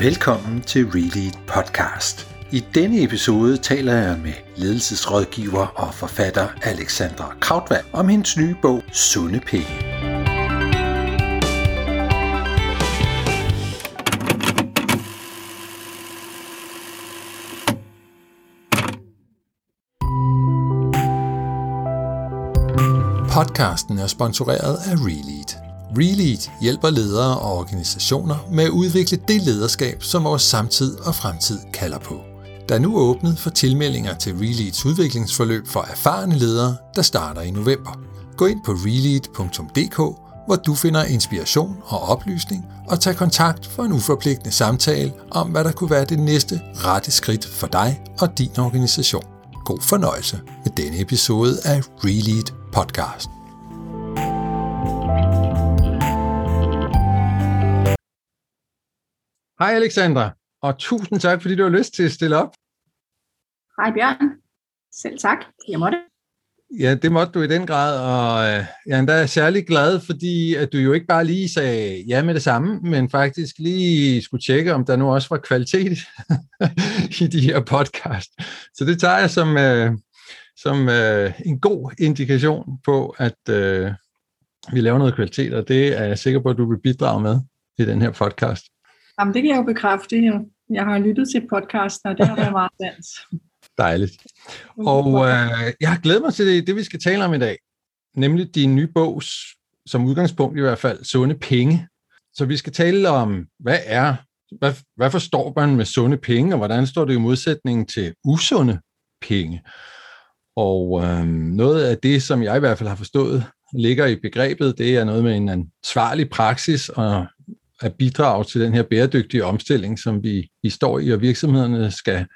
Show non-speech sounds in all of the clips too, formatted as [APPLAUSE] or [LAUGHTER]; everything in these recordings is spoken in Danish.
Velkommen til Really podcast. I denne episode taler jeg med ledelsesrådgiver og forfatter Alexandra Krautvald om hendes nye bog Sunde Penge. Podcasten er sponsoreret af Relead. Relead hjælper ledere og organisationer med at udvikle det lederskab, som vores samtid og fremtid kalder på. Der er nu åbnet for tilmeldinger til Releads udviklingsforløb for erfarne ledere, der starter i november. Gå ind på relead.dk, hvor du finder inspiration og oplysning, og tag kontakt for en uforpligtende samtale om, hvad der kunne være det næste rette skridt for dig og din organisation. God fornøjelse med denne episode af Relead Podcast. Hej Alexandra, og tusind tak, fordi du har lyst til at stille op. Hej Bjørn. Selv tak. Jeg måtte. Ja, det måtte du i den grad, og øh, jeg er endda særlig glad, fordi at du jo ikke bare lige sagde ja med det samme, men faktisk lige skulle tjekke, om der nu også var kvalitet [LAUGHS] i de her podcast. Så det tager jeg som, øh, som øh, en god indikation på, at øh, vi laver noget kvalitet, og det er jeg sikker på, at du vil bidrage med i den her podcast. Jamen, det kan jeg jo bekræfte. Jeg har lyttet til podcasten, og det har været meget dans. [LAUGHS] Dejligt. Og øh, jeg har glædet mig til det, det, vi skal tale om i dag. Nemlig din nye bog, som udgangspunkt i hvert fald, Sunde Penge. Så vi skal tale om, hvad er, hvad, hvad forstår man med sunde penge, og hvordan står det i modsætning til usunde penge? Og øh, noget af det, som jeg i hvert fald har forstået, ligger i begrebet, det er noget med en ansvarlig praksis og at bidrage til den her bæredygtige omstilling, som vi, vi står i, og virksomhederne skal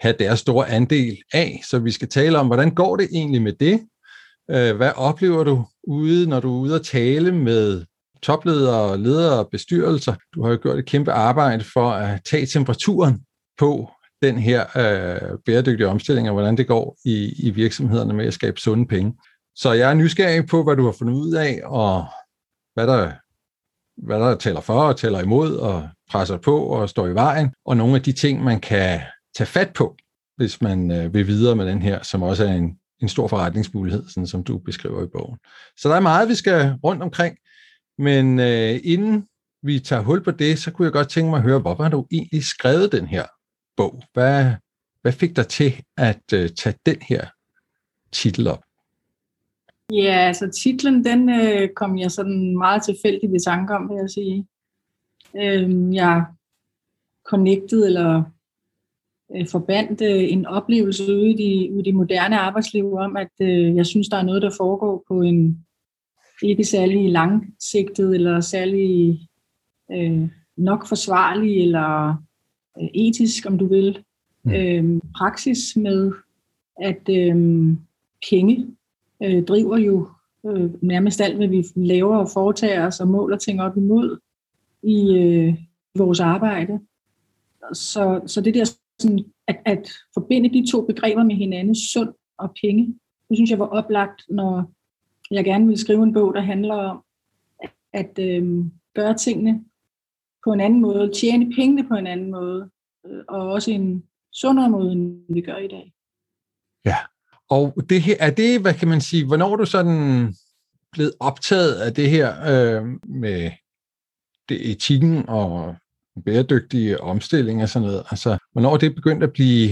have deres store andel af. Så vi skal tale om, hvordan går det egentlig med det? Øh, hvad oplever du ude, når du er ude at tale med topledere, ledere og bestyrelser? Du har jo gjort et kæmpe arbejde for at tage temperaturen på den her øh, bæredygtige omstilling, og hvordan det går i, i virksomhederne med at skabe sunde penge. Så jeg er nysgerrig på, hvad du har fundet ud af, og hvad der hvad der taler for og taler imod og presser på og står i vejen, og nogle af de ting, man kan tage fat på, hvis man øh, vil videre med den her, som også er en, en stor forretningsmulighed, sådan som du beskriver i bogen. Så der er meget, vi skal rundt omkring, men øh, inden vi tager hul på det, så kunne jeg godt tænke mig at høre, hvorfor har du egentlig skrevet den her bog? Hvad, hvad fik dig til at øh, tage den her titel op? Ja, altså titlen, den øh, kom jeg sådan meget tilfældigt i tanke om, vil jeg sige. Øh, jeg connected eller øh, forbandt øh, en oplevelse ude i, de, ude i det moderne arbejdsliv om, at øh, jeg synes, der er noget, der foregår på en ikke særlig langsigtet eller særlig øh, nok forsvarlig eller øh, etisk, om du vil, øh, praksis med, at øh, penge øh, driver jo øh, nærmest alt, hvad vi laver og foretager os og måler ting op imod i øh, vores arbejde. Så, så det der sådan, at, at forbinde de to begreber med hinanden, sund og penge, det synes jeg var oplagt, når jeg gerne vil skrive en bog, der handler om at, at øh, gøre tingene på en anden måde, tjene pengene på en anden måde, øh, og også en sundere måde, end vi gør i dag. Ja, og det her, er det, hvad kan man sige, hvornår er du sådan blevet optaget af det her øh, med det etikken og bæredygtige omstilling og sådan noget? Altså, hvornår er det begyndt at blive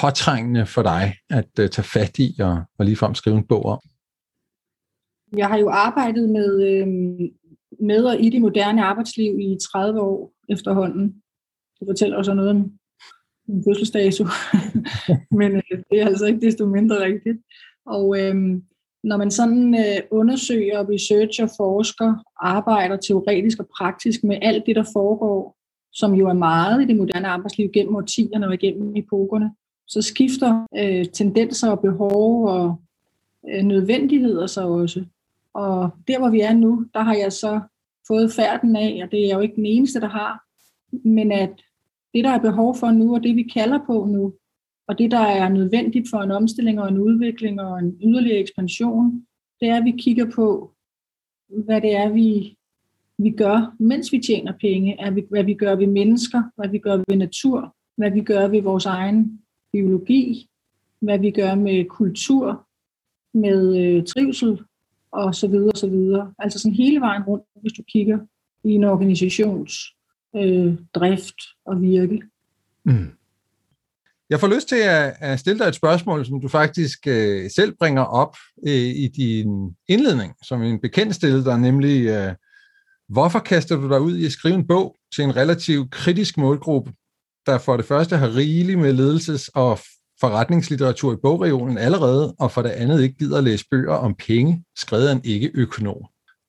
påtrængende for dig at øh, tage fat i og, og ligefrem skrive en bog om? Jeg har jo arbejdet med, øh, med og i det moderne arbejdsliv i 30 år efterhånden. Det fortæller også noget om en fødselsdato, [LAUGHS] men øh, det er altså ikke desto mindre rigtigt. Og øh, når man sådan øh, undersøger, researcher, forsker, arbejder teoretisk og praktisk med alt det, der foregår, som jo er meget i det moderne arbejdsliv gennem årtierne og igennem epokerne, så skifter øh, tendenser og behov og øh, nødvendigheder så også. Og der, hvor vi er nu, der har jeg så fået færden af, og det er jeg jo ikke den eneste, der har, men at det, der er behov for nu, og det, vi kalder på nu, og det, der er nødvendigt for en omstilling og en udvikling og en yderligere ekspansion, det er, at vi kigger på, hvad det er, vi vi gør, mens vi tjener penge, er vi, hvad vi gør ved mennesker, hvad vi gør ved natur, hvad vi gør ved vores egen biologi, hvad vi gør med kultur, med øh, trivsel? Og så videre, så videre. Altså sådan hele vejen rundt, hvis du kigger i en organisations øh, drift og virke. Mm. Jeg får lyst til at, at stille dig et spørgsmål, som du faktisk øh, selv bringer op øh, i din indledning, som en bekendt stillede dig, nemlig øh, hvorfor kaster du dig ud i at skrive en bog til en relativt kritisk målgruppe, der for det første har rigeligt med ledelses- og forretningslitteratur i bogregionen allerede, og for det andet ikke gider at læse bøger om penge, skrevet af en ikke-økonom.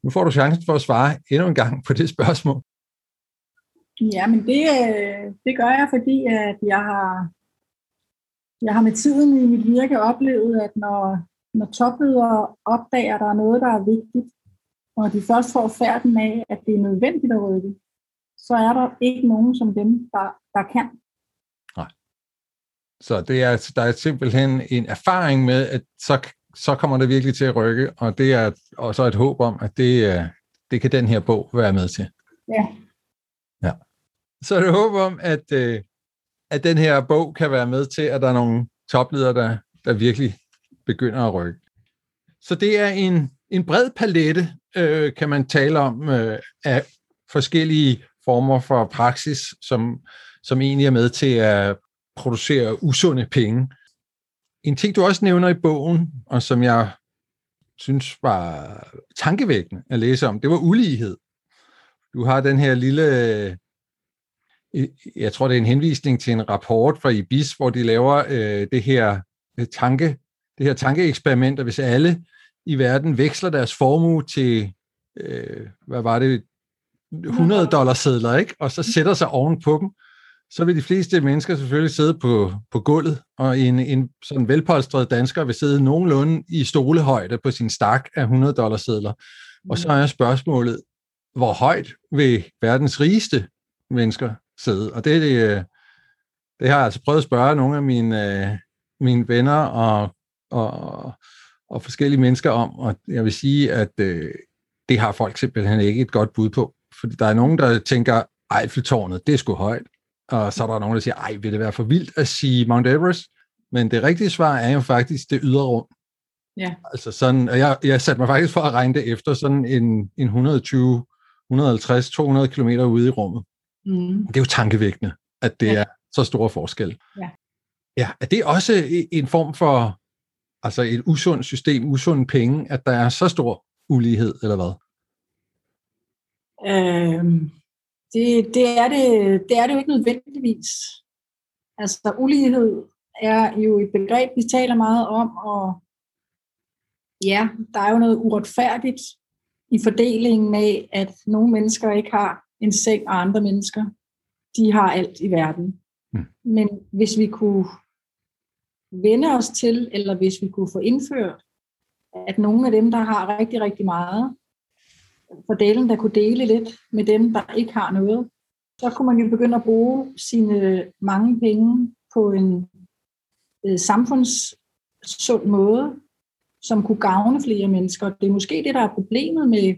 Nu får du chancen for at svare endnu en gang på det spørgsmål. Ja, men det, øh, det gør jeg, fordi at jeg har, jeg har med tiden i mit virke oplevet, at når, når topledere opdager, at der er noget, der er vigtigt, og de først får færden af, at det er nødvendigt at rykke, så er der ikke nogen som dem, der, der kan. Nej. Så det er, der er simpelthen en erfaring med, at så, så kommer det virkelig til at rykke, og det er også et håb om, at det, det kan den her bog være med til. Ja. Så er det håb om, at, øh, at den her bog kan være med til, at der er nogle topledere, der, der virkelig begynder at rykke. Så det er en, en bred palette, øh, kan man tale om, øh, af forskellige former for praksis, som, som egentlig er med til at producere usunde penge. En ting, du også nævner i bogen, og som jeg synes var tankevækkende at læse om, det var ulighed. Du har den her lille jeg tror, det er en henvisning til en rapport fra IBIS, hvor de laver øh, det her øh, tanke, det her tankeeksperiment, at hvis alle i verden veksler deres formue til, øh, hvad var det, 100 dollar sedler, ikke? og så sætter sig oven på dem, så vil de fleste mennesker selvfølgelig sidde på, på gulvet, og en, en sådan velpolstret dansker vil sidde nogenlunde i stolehøjde på sin stak af 100 dollar sedler. Og så er spørgsmålet, hvor højt vil verdens rigeste mennesker sidde. Og det, det, det har jeg altså prøvet at spørge nogle af mine, øh, mine venner og, og, og forskellige mennesker om, og jeg vil sige, at øh, det har folk simpelthen ikke et godt bud på. Fordi der er nogen, der tænker, Eiffeltårnet, det er sgu højt. Og så er der nogen, der siger, ej, vil det være for vildt at sige Mount Everest? Men det rigtige svar er jo faktisk det ydre rum. Ja. Altså sådan, og jeg, jeg satte mig faktisk for at regne det efter sådan en, en 120, 150, 200 km ude i rummet. Mm. Det er jo tankevækkende, at det ja. er så store forskel. Ja. ja. Er det også en form for altså et usundt system, usunde penge, at der er så stor ulighed, eller hvad? Øhm, det, det, er det, det er det jo ikke nødvendigvis. Altså ulighed er jo et begreb, vi taler meget om, og ja, der er jo noget uretfærdigt i fordelingen af, at nogle mennesker ikke har en seng, og andre mennesker, de har alt i verden. Mm. Men hvis vi kunne vende os til, eller hvis vi kunne få indført, at nogle af dem, der har rigtig, rigtig meget, for delen, der kunne dele lidt med dem, der ikke har noget, så kunne man jo begynde at bruge sine mange penge på en øh, samfundssund måde, som kunne gavne flere mennesker. Det er måske det, der er problemet med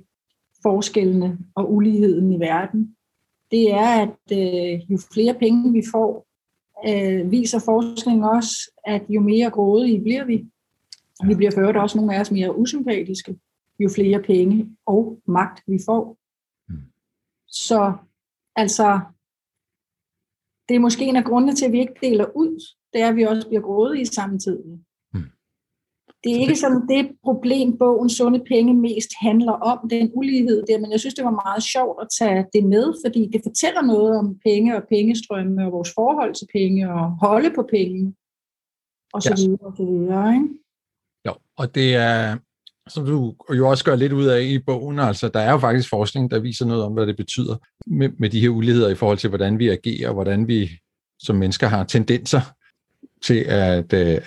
forskellene og uligheden i verden, det er, at øh, jo flere penge vi får, øh, viser forskning også, at jo mere grådige bliver vi. Vi bliver ført også nogle af os mere usympatiske, jo flere penge og magt vi får. Mm. Så altså, det er måske en af grundene til, at vi ikke deler ud, det er, at vi også bliver grådige samtidig. Det er ikke sådan det problem, bogen Sunde Penge mest handler om, den ulighed der, men jeg synes, det var meget sjovt at tage det med, fordi det fortæller noget om penge og pengestrømme og vores forhold til penge og holde på penge og så videre og så videre. Ikke? Jo, og det er, som du jo også gør lidt ud af i bogen, altså der er jo faktisk forskning, der viser noget om, hvad det betyder med, med de her uligheder i forhold til, hvordan vi agerer, og hvordan vi som mennesker har tendenser til at øh,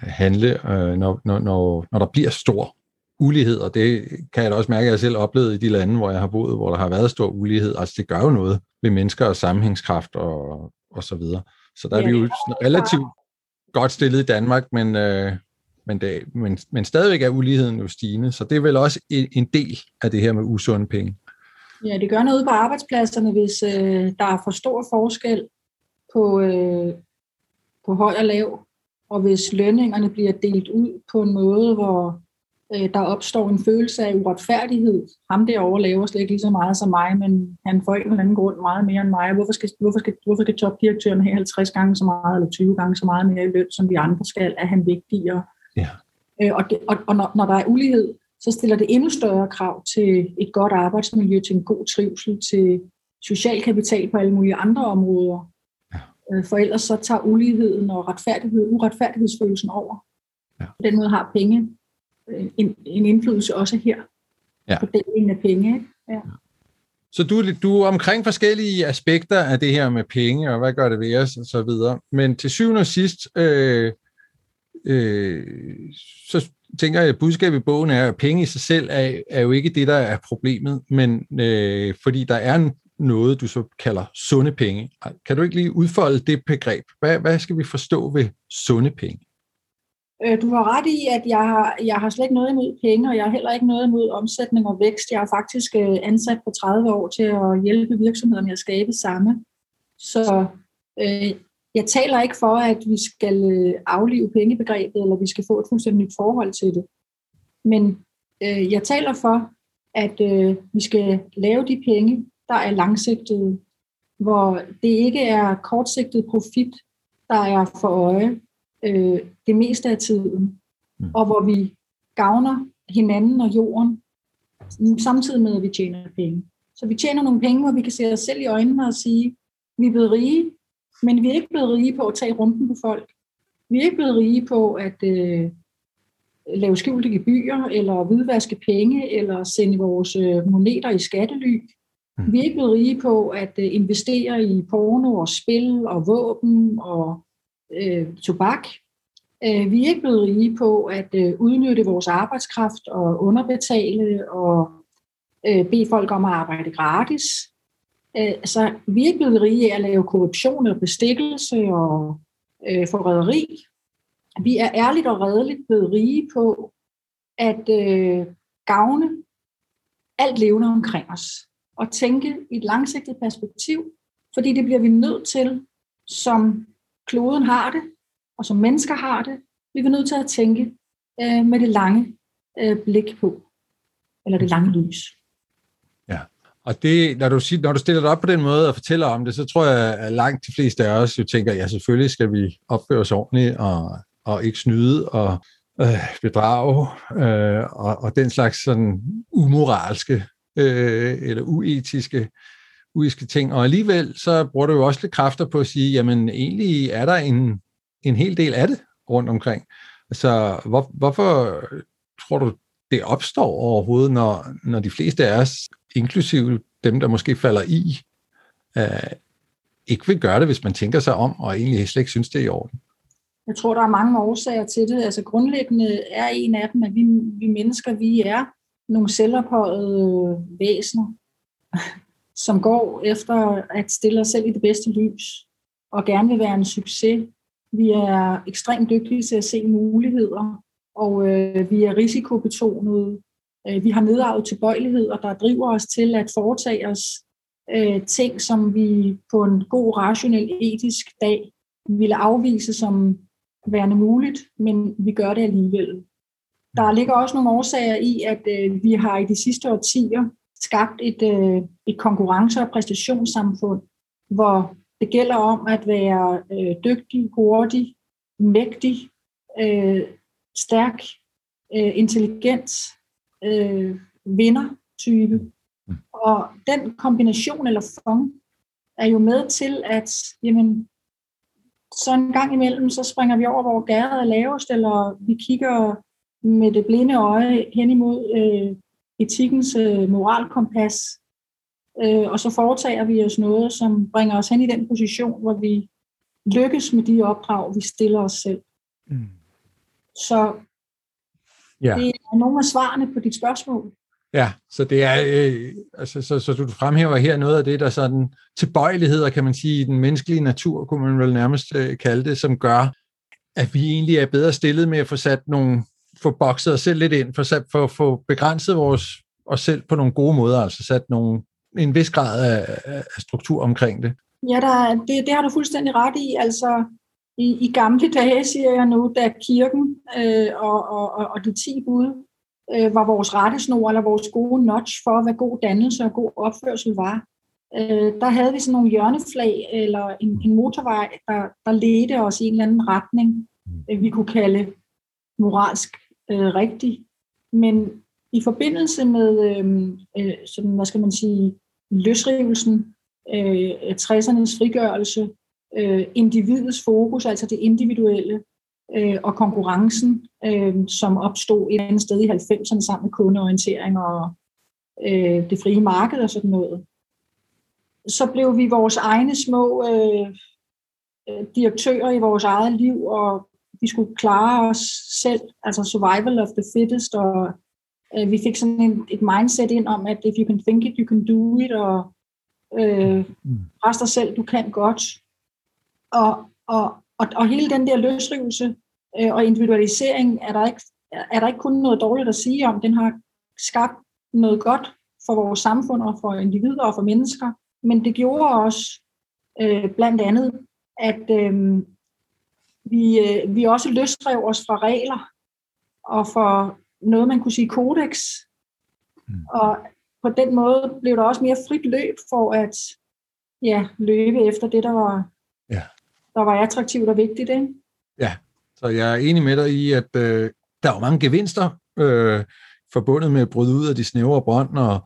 handle, øh, når, når, når, når der bliver stor ulighed, og det kan jeg da også mærke, at jeg selv oplevet i de lande, hvor jeg har boet, hvor der har været stor ulighed. Altså det gør jo noget ved mennesker og sammenhængskraft og, og så videre. Så der er vi jo relativt godt stillet i Danmark, men, øh, men, det, men, men stadigvæk er uligheden jo stigende, så det er vel også en, en del af det her med usunde penge. Ja, det gør noget på arbejdspladserne, hvis øh, der er for stor forskel på, øh, på høj og lav, og hvis lønningerne bliver delt ud på en måde, hvor øh, der opstår en følelse af uretfærdighed. Ham derovre laver slet ikke lige så meget som mig, men han får en eller anden grund meget mere end mig. Hvorfor skal, hvorfor skal, hvorfor skal topdirektøren have 50 gange så meget, eller 20 gange så meget mere i løn, som vi andre skal? Er han vigtigere? Ja. Øh, og det, og, og når, når der er ulighed, så stiller det endnu større krav til et godt arbejdsmiljø, til en god trivsel, til social kapital på alle mulige andre områder. Ja. Øh, for ellers så tager uligheden og retfærdighed, uretfærdighedsfølelsen over. Ja. På den måde har penge øh, en, en indflydelse også her ja. på delingen af penge. Ja. Så du, du er omkring forskellige aspekter af det her med penge, og hvad gør det ved os, og så videre. Men til syvende og sidst, øh, øh, så tænker jeg, at budskabet i bogen er, at penge i sig selv er, er jo ikke det, der er problemet, men øh, fordi der er noget, du så kalder sunde penge. Kan du ikke lige udfolde det begreb? Hvad, hvad skal vi forstå ved sunde penge? Øh, du har ret i, at jeg har, jeg har slet ikke noget imod penge, og jeg har heller ikke noget imod omsætning og vækst. Jeg har faktisk øh, ansat på 30 år til at hjælpe virksomheder med at skabe samme. Så øh, jeg taler ikke for, at vi skal øh, aflive pengebegrebet, eller vi skal få et fuldstændig nyt forhold til det. Men øh, jeg taler for, at øh, vi skal lave de penge, der er langsigtede, hvor det ikke er kortsigtet profit, der er for øje øh, det meste af tiden, mm. og hvor vi gavner hinanden og jorden, samtidig med, at vi tjener penge. Så vi tjener nogle penge, hvor vi kan se os selv i øjnene og sige, vi er blevet rige, men vi er ikke blevet rige på at tage rumpen på folk. Vi er ikke blevet rige på at øh, lave skjulte gebyrer, eller hvidvaske penge, eller sende vores øh, moneter i skattely. Mm. Vi er ikke blevet rige på at øh, investere i porno og spil og våben og øh, tobak. Øh, vi er ikke blevet rige på at øh, udnytte vores arbejdskraft og underbetale og øh, bede folk om at arbejde gratis. Øh, så vi er ikke blevet rige af at lave korruption og bestikkelse og øh, forræderi. Vi er ærligt og redeligt blevet rige på at øh, gavne alt levende omkring os og tænke i et langsigtet perspektiv, fordi det bliver vi nødt til som kloden har det, og som mennesker har det, vi er nødt til at tænke øh, med det lange øh, blik på, eller det lange lys. Ja, og det, når, du, når du stiller dig op på den måde og fortæller om det, så tror jeg, at langt de fleste af os jo tænker, ja, selvfølgelig skal vi opføre os ordentligt og, og ikke snyde og øh, bedrage øh, og, og den slags sådan umoralske øh, eller uetiske uetiske ting, og alligevel så bruger du jo også lidt kræfter på at sige, jamen egentlig er der en, en hel del af det rundt omkring. Så hvor, hvorfor tror du, det opstår overhovedet, når, når de fleste af os, inklusive dem, der måske falder i, øh, ikke vil gøre det, hvis man tænker sig om, og egentlig slet ikke synes, det er i orden? Jeg tror, der er mange årsager til det. Altså grundlæggende er en af dem, at vi, vi mennesker, vi er nogle selvophøjede væsener som går efter at stille os selv i det bedste lys, og gerne vil være en succes. Vi er ekstremt dygtige til at se muligheder, og øh, vi er risikobetonede. Øh, vi har nedarvet tilbøjeligheder, der driver os til at foretage os øh, ting, som vi på en god, rationel, etisk dag ville afvise som værende muligt, men vi gør det alligevel. Der ligger også nogle årsager i, at øh, vi har i de sidste årtier skabt et, øh, et konkurrence- og præstationssamfund, hvor det gælder om at være øh, dygtig, hurtig, mægtig, øh, stærk, øh, intelligent, øh, vindertype. Mm. Og den kombination eller fong er jo med til, at jamen, så en gang imellem, så springer vi over, hvor gæret er lavest, eller vi kigger med det blinde øje hen imod øh, etikkens øh, moralkompas, øh, og så foretager vi os noget, som bringer os hen i den position, hvor vi lykkes med de opdrag, vi stiller os selv. Mm. Så ja. det er nogle af svarene på dit spørgsmål. Ja, så det er, øh, altså, så, så du fremhæver her noget af det, der sådan tilbøjeligheder, kan man sige, i den menneskelige natur, kunne man vel nærmest øh, kalde det, som gør, at vi egentlig er bedre stillet med at få sat nogle, få bokset os selv lidt ind, for at få begrænset vores, os selv på nogle gode måder, altså sat nogle, en vis grad af, af struktur omkring det. Ja, der, det, det har du fuldstændig ret i. Altså, i, i gamle dage, siger jeg nu, da kirken øh, og, og, og de ti bud øh, var vores rettesnor eller vores gode notch for, hvad god dannelse og god opførsel var. Øh, der havde vi sådan nogle hjørneflag eller en, en motorvej, der, der ledte os i en eller anden retning, øh, vi kunne kalde moralsk øh, rigtig. Men i forbindelse med øh, øh, sådan, hvad skal man sige, løsrivelsen, øh, 60'ernes frigørelse, øh, individets fokus, altså det individuelle, øh, og konkurrencen, øh, som opstod et eller andet sted i 90'erne sammen med kundeorientering og øh, det frie marked og sådan noget. Så blev vi vores egne små øh, øh direktører i vores eget liv, og vi skulle klare os selv, altså survival of the fittest, og øh, vi fik sådan en, et mindset ind om, at if you can think it, you can do it, og øh, mm. rest dig selv, du kan godt. Og, og, og, og hele den der løsrivelse øh, og individualisering er der, ikke, er der ikke kun noget dårligt at sige om. Den har skabt noget godt for vores samfund og for individer og for mennesker. Men det gjorde også øh, blandt andet, at øh, vi, øh, vi også løsrev os fra regler og for noget, man kunne sige kodex. Mm. Og på den måde blev der også mere frit løb for at ja, løbe efter det, der var der var attraktivt og vigtigt. Ikke? Ja, så jeg er enig med dig i, at øh, der er mange gevinster øh, forbundet med at bryde ud af de snævre bånd og,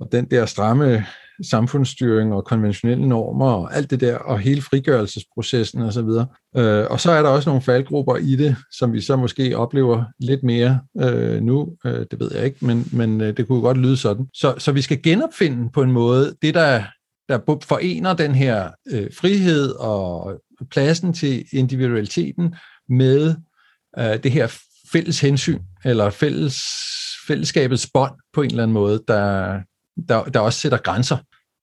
og den der stramme samfundsstyring og konventionelle normer og alt det der, og hele frigørelsesprocessen osv. Og, så videre. øh, og så er der også nogle faldgrupper i det, som vi så måske oplever lidt mere øh, nu. Øh, det ved jeg ikke, men, men øh, det kunne godt lyde sådan. Så, så vi skal genopfinde på en måde det, der, der forener den her øh, frihed og pladsen til individualiteten med øh, det her fælles hensyn, eller fælles, fællesskabets bånd på en eller anden måde, der, der, der også sætter grænser.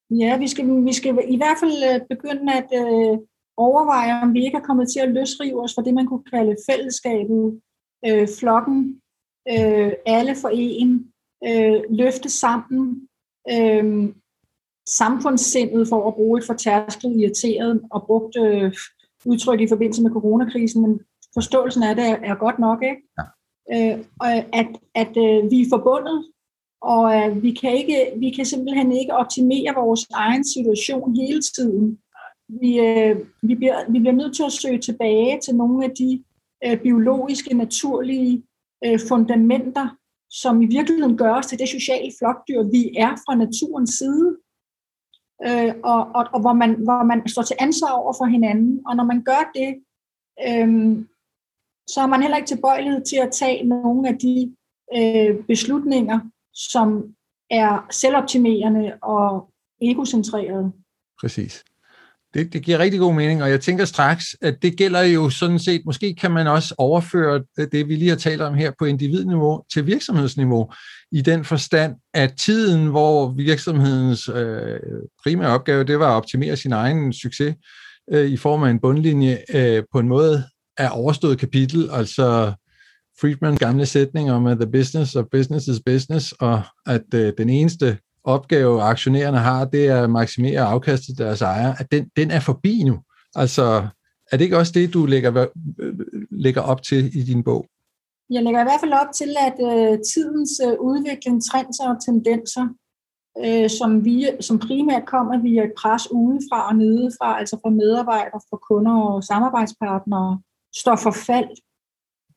Ja, vi skal, vi skal i hvert fald øh, begynde at øh, overveje, om vi ikke er kommet til at løsrive os fra det, man kunne kalde fællesskabet, øh, flokken, øh, alle for en, øh, løfte sammen, øh, samfundssindet for at bruge et fortærsket, irriteret og brugt øh, udtryk i forbindelse med coronakrisen, men forståelsen af det er, er godt nok, ikke? Ja. Øh, at at øh, vi er forbundet, og øh, vi, kan ikke, vi kan simpelthen ikke optimere vores egen situation hele tiden. Vi, øh, vi, bliver, vi bliver nødt til at søge tilbage til nogle af de øh, biologiske, naturlige øh, fundamenter, som i virkeligheden gør os til det sociale flokdyr, vi er fra naturens side øh, og, og, og hvor, man, hvor man står til ansvar over for hinanden. Og når man gør det, øh, så har man heller ikke tilbøjelighed til at tage nogle af de øh, beslutninger, som er selvoptimerende og egocentreret. Præcis. Det, det giver rigtig god mening, og jeg tænker straks, at det gælder jo sådan set, måske kan man også overføre det, vi lige har talt om her på individniveau til virksomhedsniveau, i den forstand, at tiden, hvor virksomhedens øh, primære opgave, det var at optimere sin egen succes øh, i form af en bundlinje, øh, på en måde er overstået kapitel, altså Friedmans gamle sætning om, at the business of business is business, og at øh, den eneste opgave, aktionærerne har, det er at maksimere afkastet deres ejer, at den, den er forbi nu. Altså, er det ikke også det, du lægger, lægger op til i din bog? Jeg lægger i hvert fald op til, at øh, tidens øh, udvikling, trends og tendenser, øh, som, vi, som primært kommer via et pres udefra og nedefra, altså fra medarbejdere, fra kunder og samarbejdspartnere, står for fald.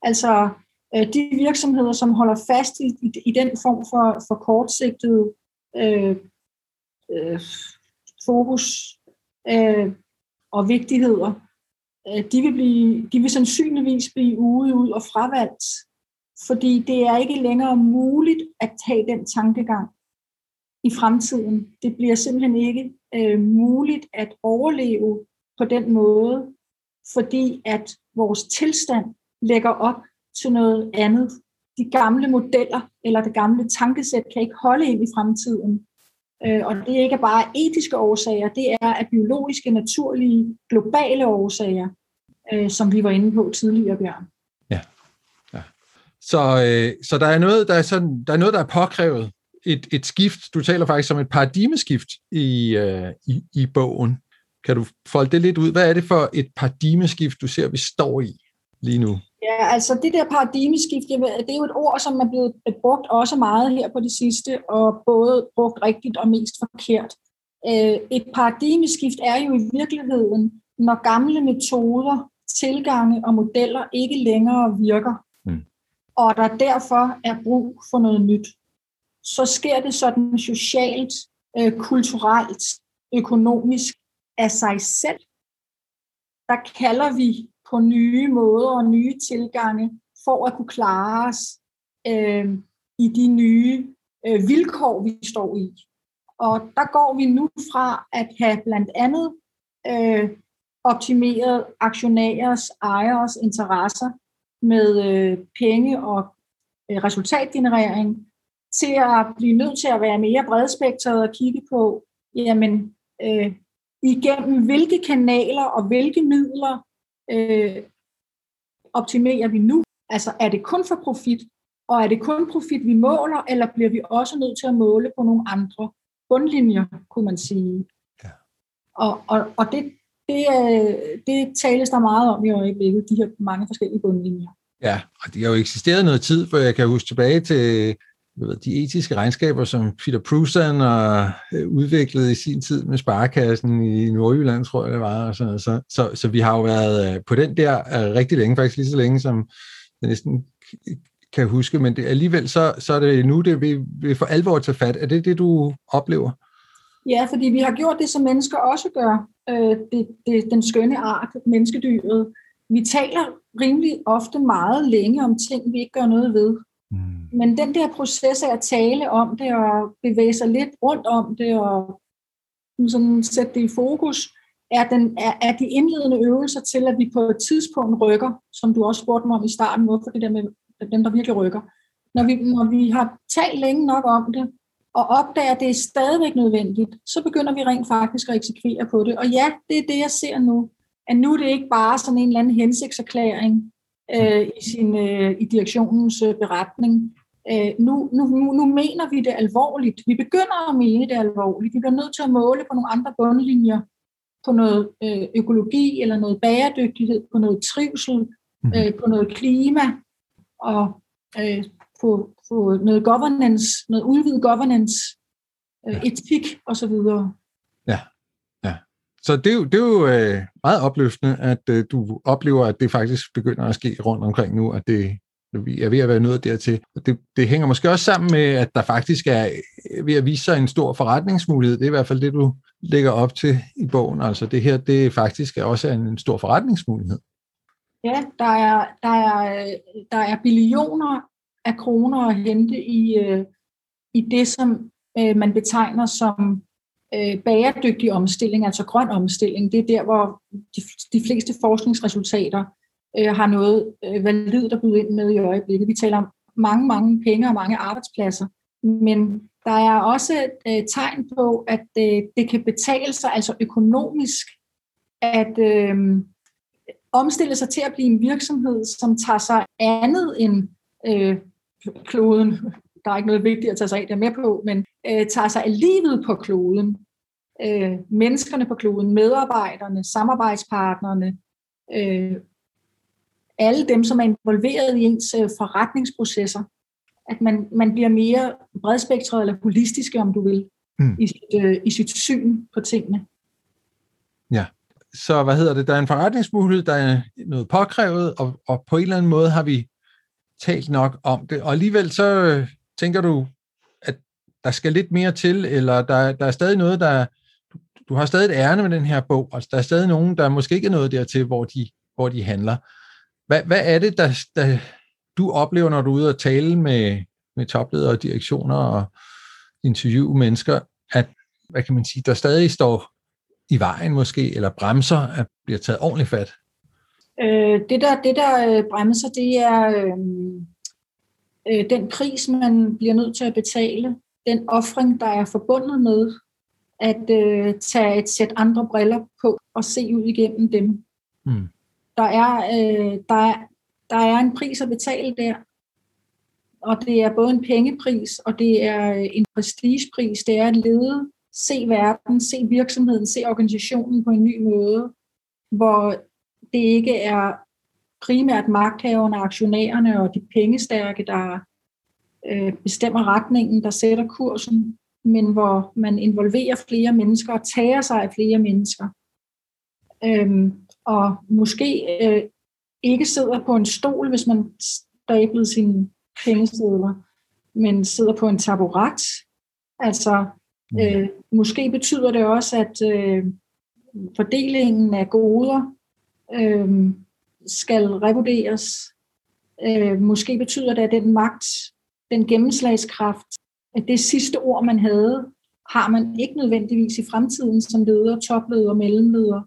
Altså Øh, de virksomheder, som holder fast i, i, i den form for, for kortsigtet øh, øh, fokus øh, og vigtigheder, øh, de, vil blive, de vil sandsynligvis blive ude ud og fravalgt, fordi det er ikke længere muligt at tage den tankegang i fremtiden. Det bliver simpelthen ikke øh, muligt at overleve på den måde, fordi at vores tilstand lægger op til noget andet de gamle modeller eller det gamle tankesæt kan ikke holde ind i fremtiden. Øh, og det er ikke bare etiske årsager, det er af biologiske, naturlige, globale årsager, øh, som vi var inde på tidligere, Bjørn. Ja. ja. Så, øh, så der, er noget, der, er sådan, der er noget, der er påkrævet et, et skift. Du taler faktisk om et paradigmeskift i, øh, i, i bogen. Kan du folde det lidt ud? Hvad er det for et paradigmeskift, du ser, vi står i lige nu? Ja, altså det der paradigmeskift, det er jo et ord, som er blevet brugt også meget her på det sidste, og både brugt rigtigt og mest forkert. Øh, et paradigmeskift er jo i virkeligheden, når gamle metoder, tilgange og modeller ikke længere virker, mm. og der derfor er brug for noget nyt. Så sker det sådan socialt, øh, kulturelt, økonomisk af sig selv. Der kalder vi på nye måder og nye tilgange for at kunne klare os øh, i de nye øh, vilkår, vi står i. Og der går vi nu fra at have blandt andet øh, optimeret aktionærers, ejers interesser med øh, penge og øh, resultatgenerering, til at blive nødt til at være mere bredspektret og kigge på, jamen, øh, igennem hvilke kanaler og hvilke midler øh, optimerer vi nu? Altså er det kun for profit, og er det kun profit, vi måler, eller bliver vi også nødt til at måle på nogle andre bundlinjer, kunne man sige. Ja. Og, og, og det, det, det tales der meget om i øjeblikket, de her mange forskellige bundlinjer. Ja, og de har jo eksisteret noget tid, for jeg kan huske tilbage til ved, de etiske regnskaber, som Peter Prusan og øh, udviklede i sin tid med Sparekassen i Nordjylland, tror jeg det var. Og sådan Så, så, så vi har jo været øh, på den der øh, rigtig længe, faktisk lige så længe, som jeg næsten kan huske, men det, alligevel så, så er det nu, det vi, vi for alvor tage fat. Er det det, du oplever? Ja, fordi vi har gjort det, som mennesker også gør. Øh, det, det, den skønne art, menneskedyret. Vi taler rimelig ofte meget længe om ting, vi ikke gør noget ved. Mm. Men den der proces af at tale om det og bevæge sig lidt rundt om det og sådan sætte det i fokus, er, den, er, er de indledende øvelser til, at vi på et tidspunkt rykker, som du også spurgte mig om i starten, hvorfor det der med dem, der virkelig rykker. Når vi, når vi har talt længe nok om det, og opdager, at det er stadigvæk nødvendigt, så begynder vi rent faktisk at eksekvere på det. Og ja, det er det, jeg ser nu. At nu er det ikke bare sådan en eller anden hensigtserklæring øh, i, sin, øh, i direktionens øh, beretning. Øh, nu, nu, nu, nu mener vi det alvorligt. Vi begynder at mene det alvorligt. Vi bliver nødt til at måle på nogle andre bundlinjer, på noget øh, økologi eller noget bæredygtighed, på noget trivsel, mhm. øh, på noget klima og øh, på, på noget governance, noget udvidet governance, øh, etik osv. Så det er jo, det er jo øh, meget opløftende, at øh, du oplever, at det faktisk begynder at ske rundt omkring nu, at det vi er ved at være nået dertil. Og Det, det hænger måske også sammen med, at der faktisk er øh, ved at vise sig en stor forretningsmulighed. Det er i hvert fald det, du lægger op til i bogen. Altså det her, det faktisk er også en stor forretningsmulighed. Ja, der er, der er, der er billioner af kroner at hente i, øh, i det, som øh, man betegner som øh, bæredygtig omstilling, altså grøn omstilling. Det er der, hvor de, de fleste forskningsresultater øh, har noget øh, validt at byde ind med i øjeblikket. Vi taler om mange, mange penge og mange arbejdspladser, men der er også øh, tegn på, at øh, det kan betale sig altså økonomisk at øh, omstille sig til at blive en virksomhed, som tager sig andet end øh, kloden. Der er ikke noget vigtigt at tage sig af, det med på, men øh, tager sig af livet på kloden. Øh, menneskerne på kloden, medarbejderne, samarbejdspartnerne, øh, alle dem, som er involveret i ens øh, forretningsprocesser, at man, man bliver mere bredspektret eller holistiske, om du vil, mm. i, sit, øh, i sit syn på tingene. Ja, så hvad hedder det, der er en forretningsmulighed, der er noget påkrævet, og, og på en eller anden måde har vi talt nok om det, og alligevel så øh, tænker du, der skal lidt mere til, eller der, der er stadig noget, der, du, du har stadig et ærne med den her bog, altså der er stadig nogen, der måske ikke er noget dertil, hvor de, hvor de handler. Hvad, hvad er det, der, der du oplever, når du er ude og tale med, med topledere og direktioner og interviewe mennesker, at hvad kan man sige, der stadig står i vejen måske, eller bremser, at bliver taget ordentligt fat? Øh, det, der, det, der øh, bremser, det er øh, øh, den pris, man bliver nødt til at betale, den offring, der er forbundet med at øh, tage et sæt andre briller på og se ud igennem dem. Mm der er, øh, der, er, der er en pris at betale der. og det er både en pengepris, og det er en prestigepris. Det er at lede, se verden, se virksomheden, se organisationen på en ny måde, hvor det ikke er primært magthaverne, aktionærerne og de pengestærke, der øh, bestemmer retningen, der sætter kursen, men hvor man involverer flere mennesker og tager sig af flere mennesker. Øhm, og måske øh, ikke sidder på en stol, hvis man stablet sine pengesedler, men sidder på en taburet. Altså, mm. øh, måske betyder det også, at øh, fordelingen af goder øh, skal revurderes. Øh, måske betyder det, at den magt, den gennemslagskraft, at det sidste ord, man havde, har man ikke nødvendigvis i fremtiden som leder, topleder, mellemleder,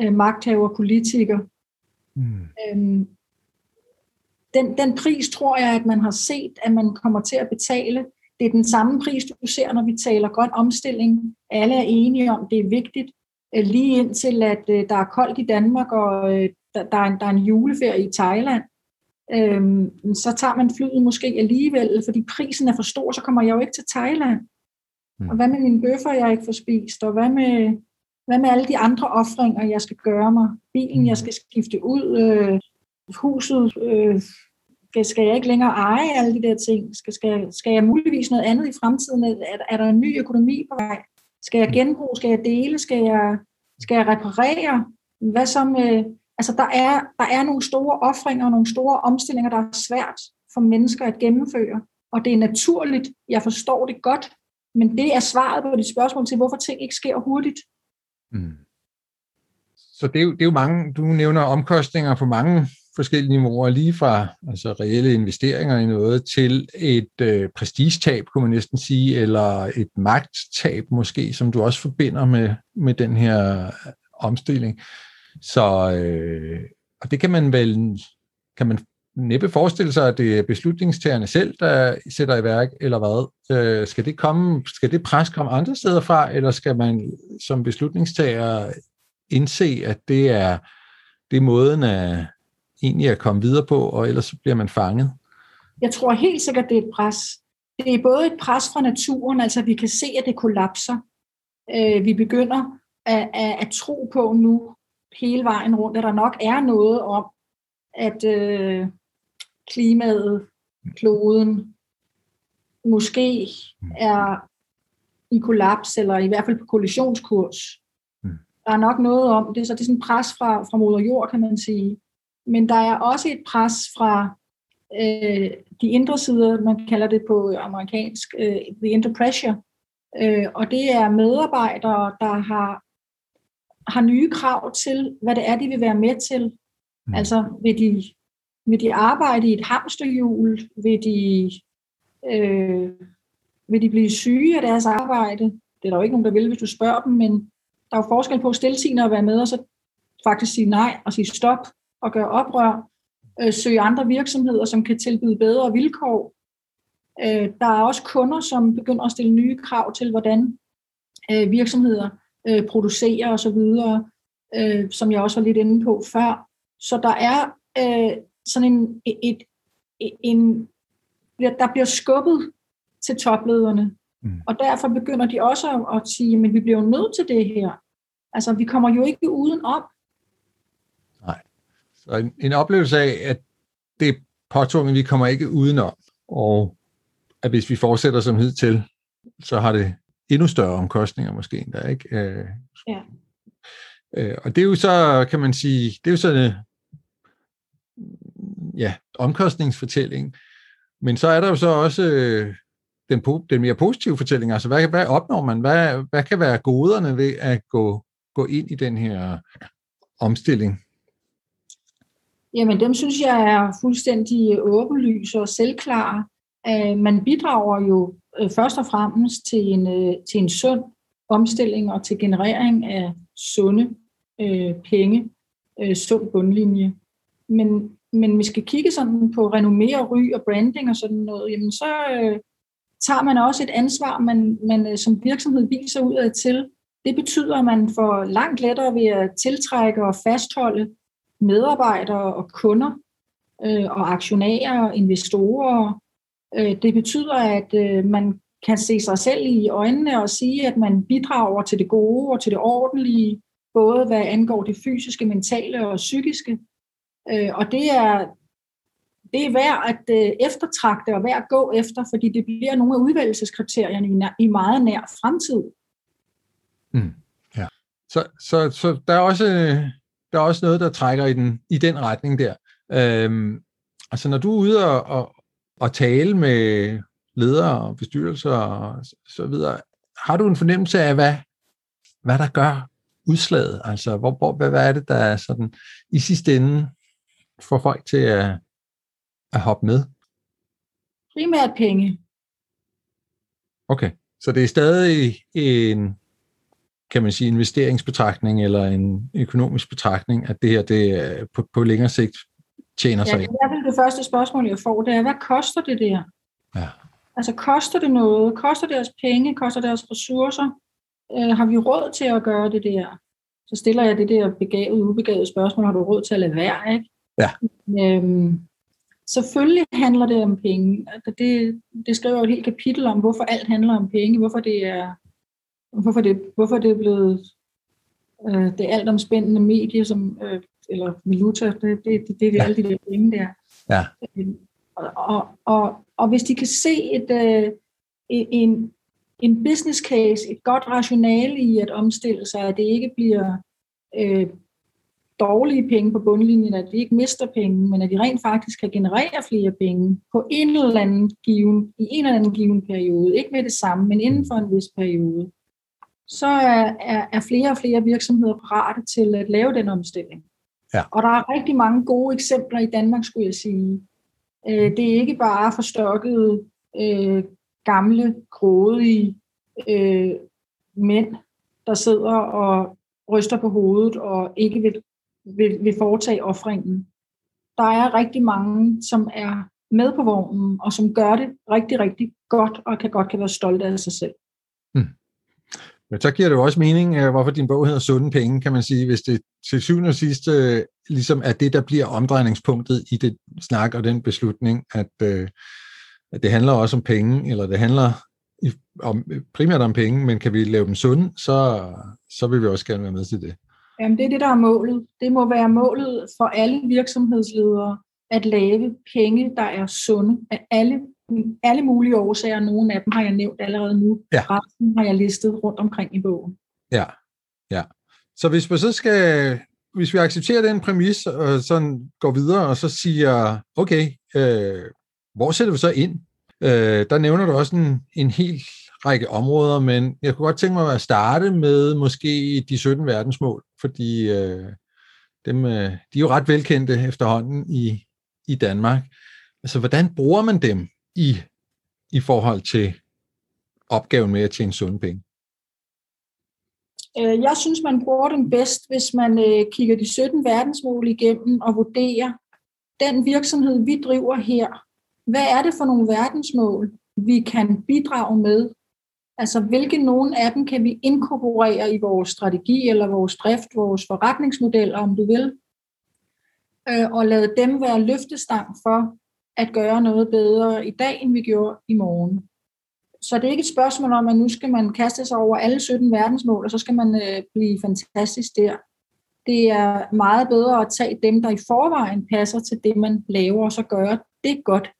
øh, magthaver, politiker. Mm. Øhm, den, den pris tror jeg, at man har set, at man kommer til at betale. Det er den samme pris, du ser, når vi taler grøn omstilling. Alle er enige om, det er vigtigt. Øh, lige indtil, at øh, der er koldt i Danmark, og der, der, er en, der er en juleferie i Thailand, øhm, så tager man flyet måske alligevel, fordi prisen er for stor, så kommer jeg jo ikke til Thailand. Mm. Og hvad med mine bøffer, jeg ikke får spist? Og hvad med, hvad med alle de andre offringer, jeg skal gøre mig? Bilen, jeg mm. skal skifte ud? Øh, huset, øh, skal jeg ikke længere eje alle de der ting? Skal, skal, skal jeg muligvis noget andet i fremtiden? Er, er der en ny økonomi på vej? Skal jeg genbruge? Skal jeg dele? Skal jeg, skal jeg reparere? Hvad så med... Altså, der er, der er nogle store offringer og nogle store omstillinger, der er svært for mennesker at gennemføre. Og det er naturligt. Jeg forstår det godt. Men det er svaret på dit spørgsmål til, hvorfor ting ikke sker hurtigt. Mm. Så det er, jo, det er jo mange, du nævner omkostninger på mange forskellige niveauer, lige fra altså reelle investeringer i noget til et øh, prestigetab, kunne man næsten sige, eller et magttab måske, som du også forbinder med, med den her øh, omstilling. Så øh, og det kan man vel kan man næppe forestille sig, at det er beslutningstagerne selv, der sætter i værk, eller hvad? Øh, skal, det komme, skal det pres komme andre steder fra, eller skal man som beslutningstager indse, at det er, det er måden at egentlig at komme videre på, og ellers bliver man fanget? Jeg tror helt sikkert, det er et pres. Det er både et pres fra naturen, altså vi kan se, at det kollapser. Øh, vi begynder at, at, at tro på nu, hele vejen rundt, at der nok er noget om, at øh, klimaet, kloden, måske er i kollaps, eller i hvert fald på kollisionskurs. Mm. Der er nok noget om det, så det er sådan pres fra, fra moder jord, kan man sige. Men der er også et pres fra øh, de indre sider, man kalder det på amerikansk, øh, the inter pressure, øh, og det er medarbejdere, der har, har nye krav til, hvad det er, de vil være med til. Mm. Altså vil de, vil de arbejde i et hamsterhjul? Vil de, øh, vil de blive syge af deres arbejde? Det er der jo ikke nogen, der vil, hvis du spørger dem, men der er jo forskel på at stille og være med, og så faktisk sige nej og sige stop og gøre oprør. Øh, søge andre virksomheder, som kan tilbyde bedre vilkår. Øh, der er også kunder, som begynder at stille nye krav til, hvordan øh, virksomheder øh, producerer osv., øh, som jeg også var lidt inde på før. Så der er øh, sådan en, et, et, en, der bliver skubbet til toplederne. Mm. Og derfor begynder de også at, at sige, men vi bliver jo nødt til det her. Altså, vi kommer jo ikke uden om. Nej. Så en, en oplevelse af, at det er påtvunget, vi kommer ikke udenom. Og at hvis vi fortsætter som hidtil, så har det endnu større omkostninger måske endda, ikke? Øh, ja. Øh, og det er jo så, kan man sige, det er jo sådan ja, omkostningsfortælling. Men så er der jo så også øh, den, den mere positive fortælling. Altså, hvad, hvad opnår man? Hvad, hvad kan være goderne ved at gå, gå ind i den her omstilling? Jamen, dem synes jeg er fuldstændig åbenlyse og selvklare øh, man bidrager jo øh, først og fremmest til en, øh, til en sund omstilling og til generering af sunde øh, penge, øh, sund bundlinje. Men men vi skal kigge sådan på renommé og ry og branding og sådan noget, jamen så øh, tager man også et ansvar, man, man øh, som virksomhed viser ud af til. Det betyder, at man får langt lettere ved at tiltrække og fastholde medarbejdere og kunder øh, og aktionærer og investorer Øh, Øh, det betyder, at øh, man kan se sig selv i øjnene og sige, at man bidrager til det gode og til det ordentlige, både hvad angår det fysiske, mentale og psykiske. Øh, og det er, det er værd at eftertragte og værd at gå efter, fordi det bliver nogle af udvalgelseskriterierne i, i meget nær fremtid. Mm, ja. Så, så, så der, er også, der er også noget, der trækker i den, i den retning der. Øhm, altså når du er ude og, og, og tale med ledere og bestyrelser og så videre, har du en fornemmelse af, hvad, hvad der gør udslaget? Altså, hvor, hvor, hvad, hvad er det, der er sådan i sidste ende får folk til at, at hoppe med? Primært penge. Okay, så det er stadig en, kan man sige, investeringsbetragtning eller en økonomisk betragtning, at det her det på, på længere sigt tjener sig ja, det første spørgsmål, jeg får, det er, hvad koster det der? Ja. Altså, koster det noget? Koster det os penge? Koster det os ressourcer? Øh, har vi råd til at gøre det der? Så stiller jeg det der begavet, ubegavet spørgsmål, har du råd til at lade være, ikke? Ja. Øhm, selvfølgelig handler det om penge. Altså, det, det skriver jo et helt kapitel om, hvorfor alt handler om penge, hvorfor det er, hvorfor det, hvorfor det er blevet øh, det alt omspændende medie, som, øh, eller valuta, det, det, det, det er ja. alle de der penge der. Ja. Øhm, og, og, og, og hvis de kan se et, øh, en, en business case, et godt rationale i at omstille sig, at det ikke bliver øh, dårlige penge på bundlinjen, at de ikke mister penge, men at de rent faktisk kan generere flere penge på en eller anden given, i en eller anden given periode. Ikke med det samme, men inden for en vis periode. Så er, er, er flere og flere virksomheder parate til at lave den omstilling. Ja. Og der er rigtig mange gode eksempler i Danmark, skulle jeg sige. Øh, det er ikke bare forstokkede, øh, gamle, grådige øh, mænd, der sidder og ryster på hovedet og ikke vil, vil, vil foretage offringen. Der er rigtig mange, som er med på vognen, og som gør det rigtig, rigtig godt, og kan godt kan være stolte af sig selv. Hmm. Men så giver det jo også mening, øh, hvorfor din bog hedder Sunde Penge, kan man sige, hvis det til syvende og sidste øh, ligesom er det, der bliver omdrejningspunktet i det snak og den beslutning, at, øh, at det handler også om penge, eller det handler om, primært om penge, men kan vi lave dem sunde, så, så vil vi også gerne være med til det. Jamen det er det, der er målet. Det må være målet for alle virksomhedsledere, at lave penge, der er sunde at alle alle mulige årsager. Nogle af dem har jeg nævnt allerede nu. Ja. Resten har jeg listet rundt omkring i bogen. Ja, ja. Så hvis vi så skal, hvis vi accepterer den præmis, og sådan går videre, og så siger, okay, øh, hvor sætter vi så ind? Øh, der nævner du også en, en hel række områder, men jeg kunne godt tænke mig at starte med måske de 17 verdensmål, fordi øh, dem, øh, de er jo ret velkendte efterhånden i, i Danmark. Altså, hvordan bruger man dem i, i forhold til opgaven med at tjene sunde penge? Øh, jeg synes, man bruger den bedst, hvis man øh, kigger de 17 verdensmål igennem og vurderer, den virksomhed, vi driver her, hvad er det for nogle verdensmål, vi kan bidrage med? Altså, hvilke nogle af dem kan vi inkorporere i vores strategi eller vores drift, vores forretningsmodeller, om du vil, øh, og lade dem være løftestang for, at gøre noget bedre i dag, end vi gjorde i morgen. Så det er ikke et spørgsmål om, at nu skal man kaste sig over alle 17 verdensmål, og så skal man øh, blive fantastisk der. Det er meget bedre at tage dem, der i forvejen passer til det, man laver, og så gøre det godt.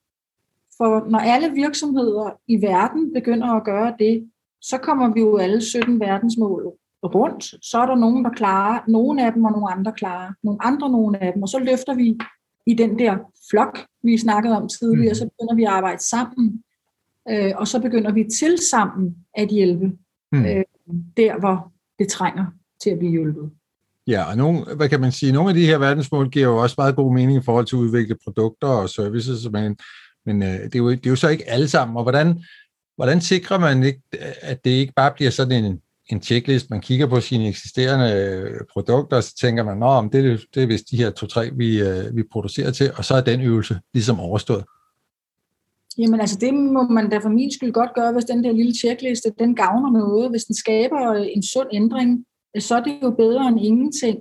For når alle virksomheder i verden begynder at gøre det, så kommer vi jo alle 17 verdensmål rundt. Så er der nogen, der klarer nogle af dem, og nogle andre klarer nogle andre nogle af dem, og så løfter vi i den der flok, vi snakkede om tidligere, mm. så begynder vi at arbejde sammen, øh, og så begynder vi til sammen at hjælpe mm. øh, der, hvor det trænger til at blive hjulpet. Ja, og nogle, hvad kan man sige, nogle af de her verdensmål giver jo også meget god mening i forhold til at udvikle produkter og services, men, men øh, det, er jo, det er jo så ikke alle sammen, og hvordan, hvordan sikrer man ikke, at det ikke bare bliver sådan en, en checklist, man kigger på sine eksisterende øh, produkter, og så tænker man, at det, det er vist de her to-tre, vi, øh, vi producerer til, og så er den øvelse ligesom overstået. Jamen altså, det må man da for min skyld godt gøre, hvis den der lille checkliste, den gavner noget. Hvis den skaber øh, en sund ændring, så er det jo bedre end ingenting.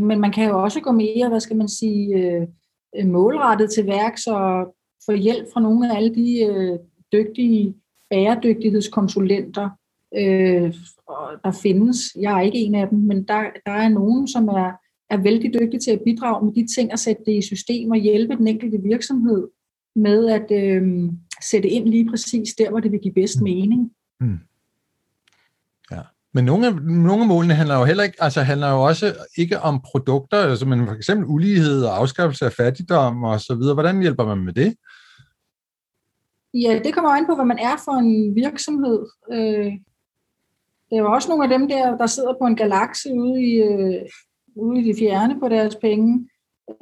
Men man kan jo også gå mere, hvad skal man sige, målrettet til værks og få hjælp fra nogle af alle de dygtige bæredygtighedskonsulenter, øh, der findes. Jeg er ikke en af dem, men der, der er nogen, som er, er vældig dygtige til at bidrage med de ting og sætte det i system og hjælpe den enkelte virksomhed med at øh, sætte ind lige præcis der, hvor det vil give bedst mening. Mm. Ja. Men nogle af, nogle af målene handler jo heller ikke, altså handler jo også ikke om produkter, altså men for eksempel ulighed og afskaffelse af fattigdom og så videre. Hvordan hjælper man med det? Ja, det kommer an på, hvad man er for en virksomhed. Øh, det er jo også nogle af dem der, der sidder på en galakse ude i, øh, ude i de fjerne på deres penge.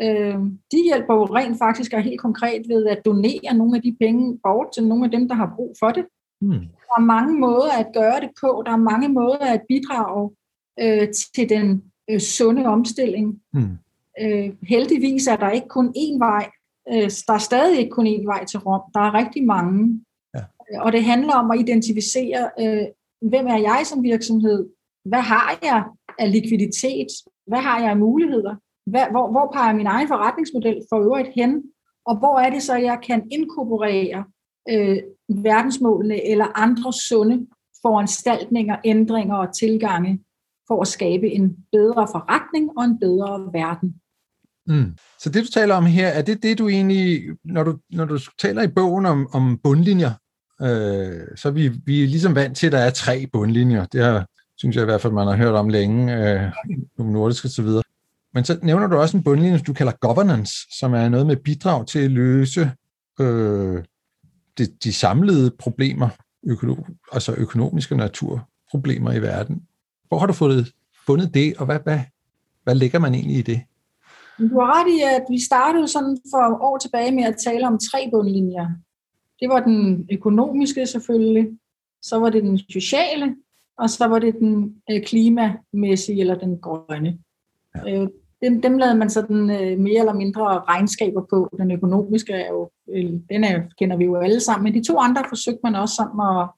Øh, de hjælper jo rent faktisk og helt konkret ved at donere nogle af de penge bort til nogle af dem, der har brug for det. Hmm. Der er mange måder at gøre det på. Der er mange måder at bidrage øh, til den øh, sunde omstilling. Hmm. Øh, heldigvis er der ikke kun én vej. Øh, der er stadig ikke kun én vej til Rom. Der er rigtig mange. Ja. Og det handler om at identificere, øh, hvem er jeg som virksomhed? Hvad har jeg af likviditet? Hvad har jeg af muligheder? Hvad, hvor, hvor peger min egen forretningsmodel for øvrigt hen? Og hvor er det så, jeg kan inkorporere øh, verdensmålene eller andre sunde foranstaltninger, ændringer og tilgange for at skabe en bedre forretning og en bedre verden. Mm. Så det, du taler om her, er det det, du egentlig, når du, når du taler i bogen om, om bundlinjer, øh, så vi, vi er ligesom vant til, at der er tre bundlinjer. Det har, synes jeg i hvert fald, man har hørt om længe, øh, nogle nordiske videre. Men så nævner du også en bundlinje, du kalder governance, som er noget med bidrag til at løse øh, de, de samlede problemer, økonom, altså økonomiske naturproblemer i verden. Hvor har du fundet, fundet det, og hvad, hvad, hvad lægger man egentlig i det? Du har ret i, at vi startede sådan for år tilbage med at tale om tre bundlinjer. Det var den økonomiske selvfølgelig, så var det den sociale, og så var det den øh, klimamæssige eller den grønne. Ja. Øh, dem, dem lavede man sådan øh, mere eller mindre regnskaber på. Den økonomiske er jo, den er, kender vi jo alle sammen, men de to andre forsøgte man også sådan at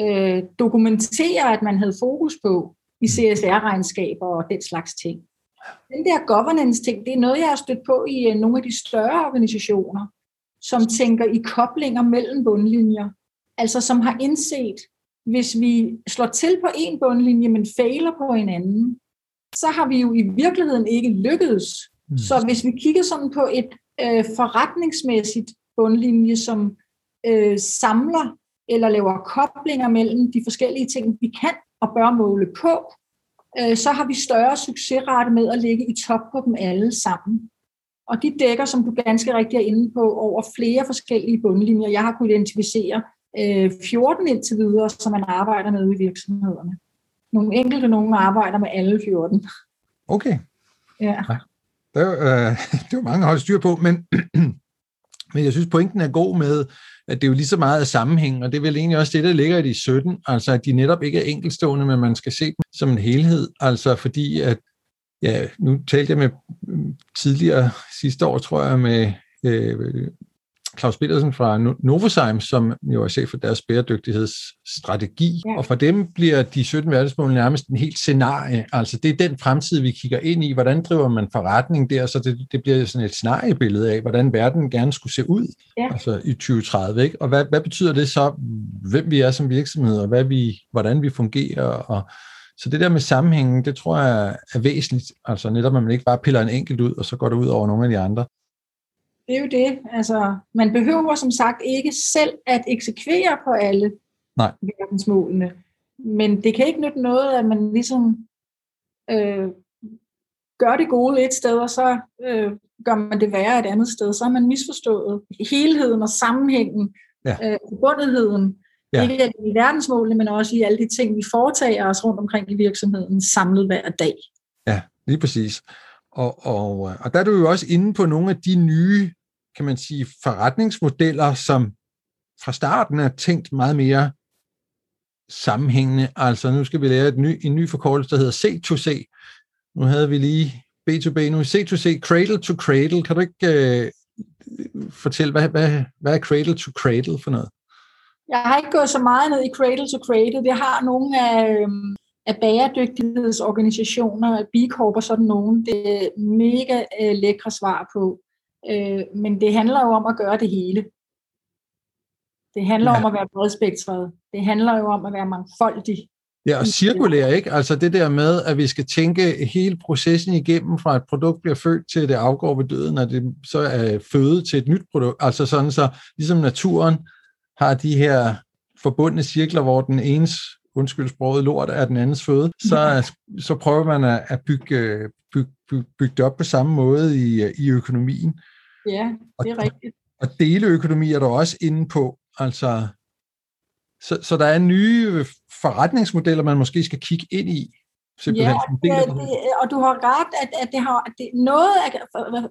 øh, dokumentere, at man havde fokus på i CSR-regnskaber og den slags ting. Den der governance-ting, det er noget, jeg har stødt på i nogle af de større organisationer, som tænker i koblinger mellem bundlinjer. Altså som har indset, hvis vi slår til på en bundlinje, men fejler på en anden, så har vi jo i virkeligheden ikke lykkedes. Mm. Så hvis vi kigger sådan på et øh, forretningsmæssigt bundlinje, som øh, samler eller laver koblinger mellem de forskellige ting, vi kan og bør måle på, øh, så har vi større succesrate med at ligge i top på dem alle sammen. Og de dækker, som du ganske rigtigt er inde på, over flere forskellige bundlinjer. Jeg har kunnet identificere øh, 14 indtil videre, som man arbejder med i virksomhederne. Nogle enkelte, nogle arbejder med alle 14. Okay. Ja. ja. [LAUGHS] Det, er, øh, det er mange at holde styr på, men, [CLEARS THROAT] men jeg synes, pointen er god med, at det er jo lige så meget af sammenhæng, og det er vel egentlig også det, der ligger i de 17, altså at de netop ikke er enkelstående, men man skal se dem som en helhed, altså fordi at, ja, nu talte jeg med tidligere sidste år, tror jeg, med øh, Claus Petersen fra Novozymes, som jo er chef for deres bæredygtighedsstrategi. Ja. Og for dem bliver de 17 verdensmål nærmest en helt scenarie. Altså det er den fremtid, vi kigger ind i. Hvordan driver man forretning der? Så det, det bliver sådan et scenariebillede af, hvordan verden gerne skulle se ud ja. altså i 2030. Ikke? Og hvad, hvad betyder det så, hvem vi er som virksomhed, og hvad vi, hvordan vi fungerer? Og, så det der med sammenhængen, det tror jeg er væsentligt. Altså netop, at man ikke bare piller en enkelt ud, og så går det ud over nogle af de andre det er jo det. Altså, man behøver som sagt ikke selv at eksekvere på alle Nej. verdensmålene. Men det kan ikke nytte noget, at man ligesom øh, gør det gode et sted, og så øh, gør man det værre et andet sted. Så har man misforstået helheden og sammenhængen, ja. øh, forbundetheden. Ja. Ikke i verdensmålene, men også i alle de ting, vi foretager os rundt omkring i virksomheden samlet hver dag. Ja, lige præcis. Og, og, og der er du jo også inde på nogle af de nye, kan man sige, forretningsmodeller, som fra starten er tænkt meget mere sammenhængende. Altså nu skal vi lære et ny, en ny forkortelse, der hedder C2C. Nu havde vi lige B2B, nu C2C, Cradle to Cradle. Kan du ikke øh, fortælle, hvad, hvad, hvad er Cradle to Cradle for noget? Jeg har ikke gået så meget ned i Cradle to Cradle. Det har nogle af, øhm, af bæredygtighedsorganisationer, B Corp og sådan nogen, det er mega øh, lækre svar på. Øh, men det handler jo om at gøre det hele. Det handler ja. om at være bredspektret. Det handler jo om at være mangfoldig. Ja, og cirkulær, ikke? Altså det der med, at vi skal tænke hele processen igennem, fra et produkt bliver født til det afgår ved døden, og det så er føde til et nyt produkt. Altså sådan så, ligesom naturen har de her forbundne cirkler, hvor den enes, undskyld sproget, lort er den andens føde, så, så prøver man at, at bygge, bygge, bygge, bygge det op på samme måde i, i økonomien. Ja, det er rigtigt. Og, og deleøkonomi er du også inde på. Altså, så, så der er nye forretningsmodeller, man måske skal kigge ind i. Simpelthen, ja, det, det, og du har ret, at, at det har, at det, noget, af,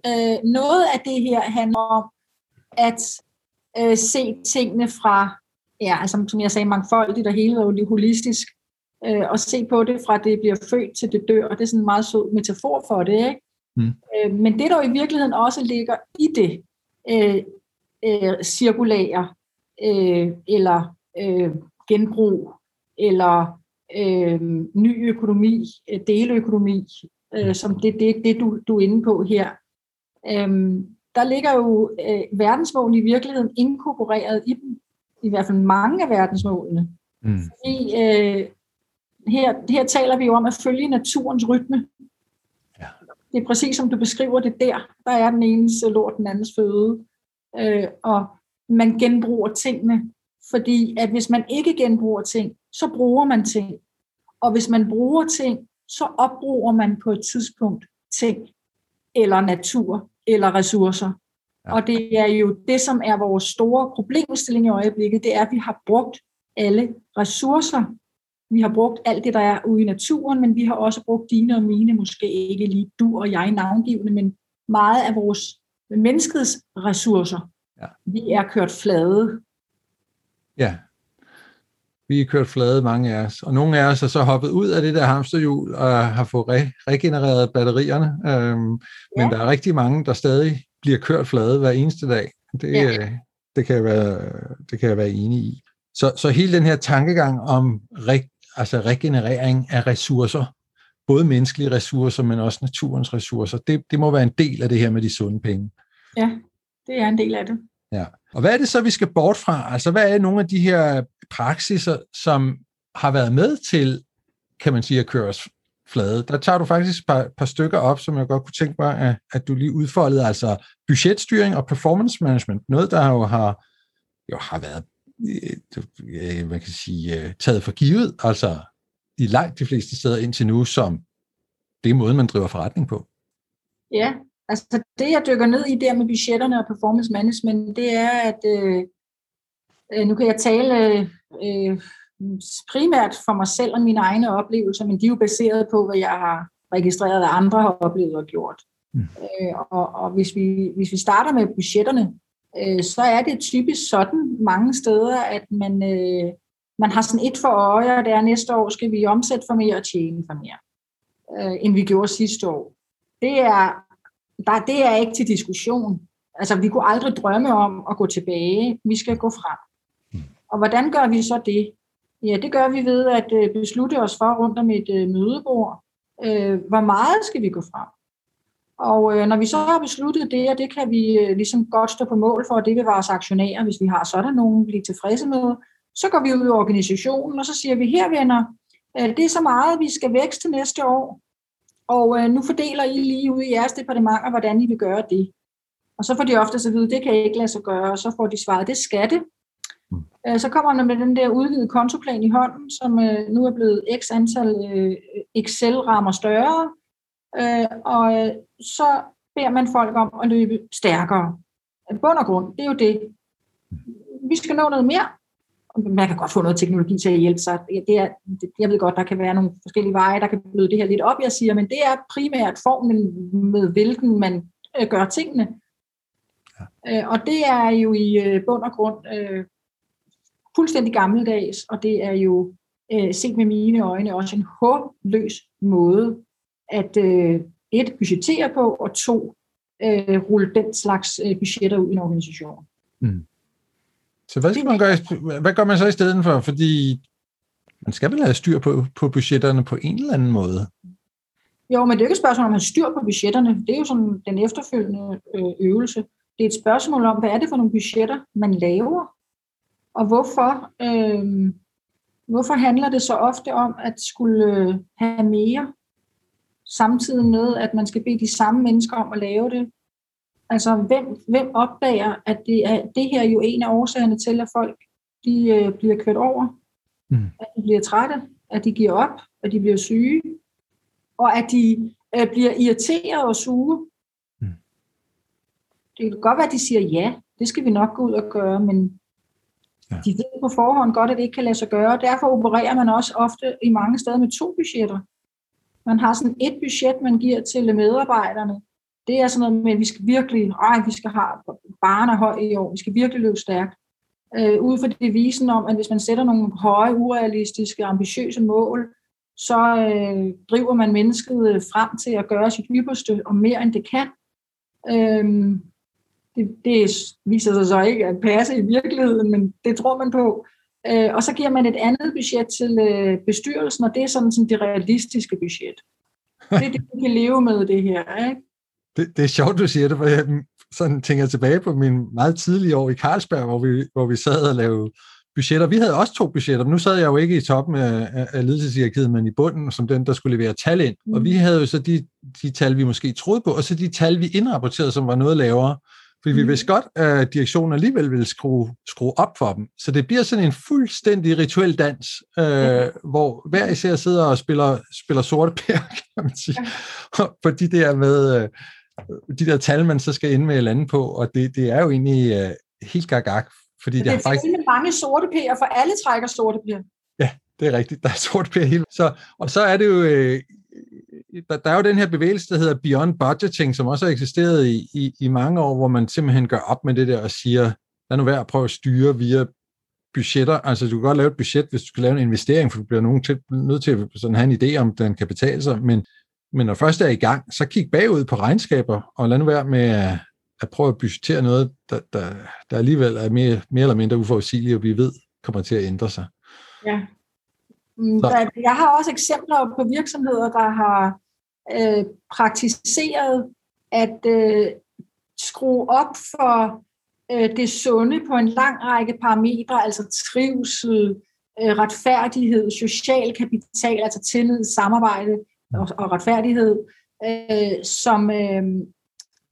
øh, noget af det her handler om at øh, se tingene fra, ja, altså, som jeg sagde, mangfoldigt og hele holistisk, øh, og se på det fra det bliver født til det dør, og det er sådan en meget sød metafor for det. Ikke? Mm. Øh, men det, der i virkeligheden også ligger i det, øh, øh, cirkulære, øh, eller øh, genbrug, eller øh, ny økonomi, øh, deleøkonomi, øh, som det det, det du, du er inde på her. Øh, der ligger jo øh, verdensmål i virkeligheden inkorporeret i dem, i hvert fald mange af verdensmålene. Mm. Fordi øh, her, her taler vi jo om at følge naturens rytme. Ja. Det er præcis som du beskriver det der. Der er den ene lort, den andens føde. Øh, og man genbruger tingene fordi at hvis man ikke genbruger ting, så bruger man ting. Og hvis man bruger ting, så opbruger man på et tidspunkt ting, eller natur, eller ressourcer. Ja. Og det er jo det, som er vores store problemstilling i øjeblikket, det er, at vi har brugt alle ressourcer. Vi har brugt alt det, der er ude i naturen, men vi har også brugt dine og mine, måske ikke lige du og jeg navngivende, men meget af vores menneskets ressourcer. Ja. Vi er kørt flade Ja. Vi er kørt flade, mange af os. Og nogle af os er så hoppet ud af det der hamsterhjul og har fået re- regenereret batterierne. Øhm, ja. Men der er rigtig mange, der stadig bliver kørt flade hver eneste dag. Det, ja. Øh, det, kan, jeg være, det kan jeg være enig i. Så, så hele den her tankegang om re- altså regenerering af ressourcer, både menneskelige ressourcer, men også naturens ressourcer, det, det må være en del af det her med de sunde penge. Ja, det er en del af det. Ja. Og hvad er det så, vi skal bort fra? Altså, hvad er nogle af de her praksiser, som har været med til, kan man sige, at køre os flade? Der tager du faktisk et par, par stykker op, som jeg godt kunne tænke mig, at, at du lige udfoldede, altså budgetstyring og performance management. Noget, der jo har, jo har været, øh, øh man kan sige, øh, taget for givet, altså i langt de fleste steder indtil nu, som det er måden, man driver forretning på. Ja, Altså det, jeg dykker ned i der med budgetterne og performance management, det er, at øh, øh, nu kan jeg tale øh, primært for mig selv og mine egne oplevelser, men de er jo baseret på, hvad jeg har registreret, at andre har oplevet og gjort. Mm. Øh, og og hvis, vi, hvis vi starter med budgetterne, øh, så er det typisk sådan mange steder, at man, øh, man har sådan et for øje, og det er næste år skal vi omsætte for mere og tjene for mere, øh, end vi gjorde sidste år. Det er der, det er ikke til diskussion. Altså, vi kunne aldrig drømme om at gå tilbage. Vi skal gå frem. Og hvordan gør vi så det? Ja, det gør vi ved at øh, beslutte os for rundt om et øh, mødebord, øh, hvor meget skal vi gå frem. Og øh, når vi så har besluttet det, og det kan vi ligesom godt stå på mål for, og det vil vores aktionærer, hvis vi har sådan nogen, blive tilfredse med, så går vi ud i organisationen, og så siger vi, her venner, det er så meget, vi skal vækste næste år, og øh, nu fordeler I lige ud i jeres departementer, hvordan I vil gøre det. Og så får de ofte så vide, det kan I ikke lade sig gøre, og så får de svaret, det skal det. Øh, så kommer man med den der udvidede kontoplan i hånden, som øh, nu er blevet x antal øh, Excel-rammer større, og så beder man folk om at løbe stærkere. Bund og grund, det er jo det. Vi skal nå noget mere, man kan godt få noget teknologi til at hjælpe sig. Det er, jeg ved godt, der kan være nogle forskellige veje, der kan bløde det her lidt op, jeg siger, men det er primært formen med hvilken man gør tingene. Ja. Og det er jo i bund og grund fuldstændig gammeldags, og det er jo øh, set med mine øjne også en håbløs måde at øh, et, budgettere på, og to, øh, rulle den slags øh, budgetter ud i en organisation. Mm. Så hvad, skal man gøre, hvad gør man så i stedet for? Fordi man skal vel have styr på, på budgetterne på en eller anden måde? Jo, men det er ikke et spørgsmål om at have styr på budgetterne. Det er jo sådan den efterfølgende øvelse. Det er et spørgsmål om, hvad er det for nogle budgetter, man laver? Og hvorfor, øh, hvorfor handler det så ofte om at skulle øh, have mere, samtidig med, at man skal bede de samme mennesker om at lave det? Altså, hvem, hvem opdager, at det, er, det her er jo en af årsagerne til, at folk de, øh, bliver kørt over, mm. at de bliver trætte, at de giver op, at de bliver syge, og at de øh, bliver irriteret og sure. Mm. Det kan godt være, at de siger ja, det skal vi nok gå ud og gøre, men ja. de ved på forhånd godt, at det ikke kan lade sig gøre. Derfor opererer man også ofte i mange steder med to budgetter. Man har sådan et budget, man giver til medarbejderne. Det er sådan noget med, at vi skal virkelig, ej, vi skal have barne høj i år, vi skal virkelig løbe stærkt. Øh, ud fra devisen om, at hvis man sætter nogle høje, urealistiske, ambitiøse mål, så øh, driver man mennesket øh, frem til at gøre sit ypperste og mere end det kan. Øh, det, det viser sig så ikke at passe i virkeligheden, men det tror man på. Øh, og så giver man et andet budget til øh, bestyrelsen, og det er sådan, sådan det realistiske budget. [LAUGHS] Det er det, vi kan leve med det her. Ikke? Det, det er sjovt, du siger det, for jeg sådan tænker tilbage på min meget tidlige år i Carlsberg, hvor vi, hvor vi sad og lavede budgetter. Vi havde også to budgetter, men nu sad jeg jo ikke i toppen af, af ledelseshierarkiet, men i bunden, som den, der skulle levere tal ind. Mm. Og vi havde jo så de, de tal, vi måske troede på, og så de tal, vi indrapporterede, som var noget lavere. Fordi vi vidste godt, at direktionen alligevel ville skrue, skrue op for dem. Så det bliver sådan en fuldstændig rituel dans, øh, ja. hvor hver især sidder og spiller, spiller sorte pære, [LAUGHS] kan man sige. Ja. For de der med... Øh, de der tal, man så skal ind med lande på, og det, det er jo egentlig uh, helt gagag, fordi det, det har faktisk... Er mange sorte p'er, for alle trækker sorte p'er. Ja, det er rigtigt. Der er sorte p'er hele. Så, og så er det jo, øh, der, der er jo den her bevægelse, der hedder Beyond Budgeting, som også har eksisteret i, i, i mange år, hvor man simpelthen gør op med det der og siger, lad nu være at prøve at styre via budgetter. Altså, du kan godt lave et budget, hvis du skal lave en investering, for du bliver nogen til, nødt til at sådan have en idé om, den kan betale sig, men men når først er i gang, så kig bagud på regnskaber, og lad nu være med at, at prøve at budgettere noget, der, der, der alligevel er mere, mere eller mindre uforudsigeligt, og vi ved kommer til at ændre sig. Ja. Mm, der, jeg har også eksempler på virksomheder, der har øh, praktiseret at øh, skrue op for øh, det sunde på en lang række parametre, altså trivsel, øh, retfærdighed, social kapital, altså tillid, samarbejde, og, og retfærdighed, øh, som øh,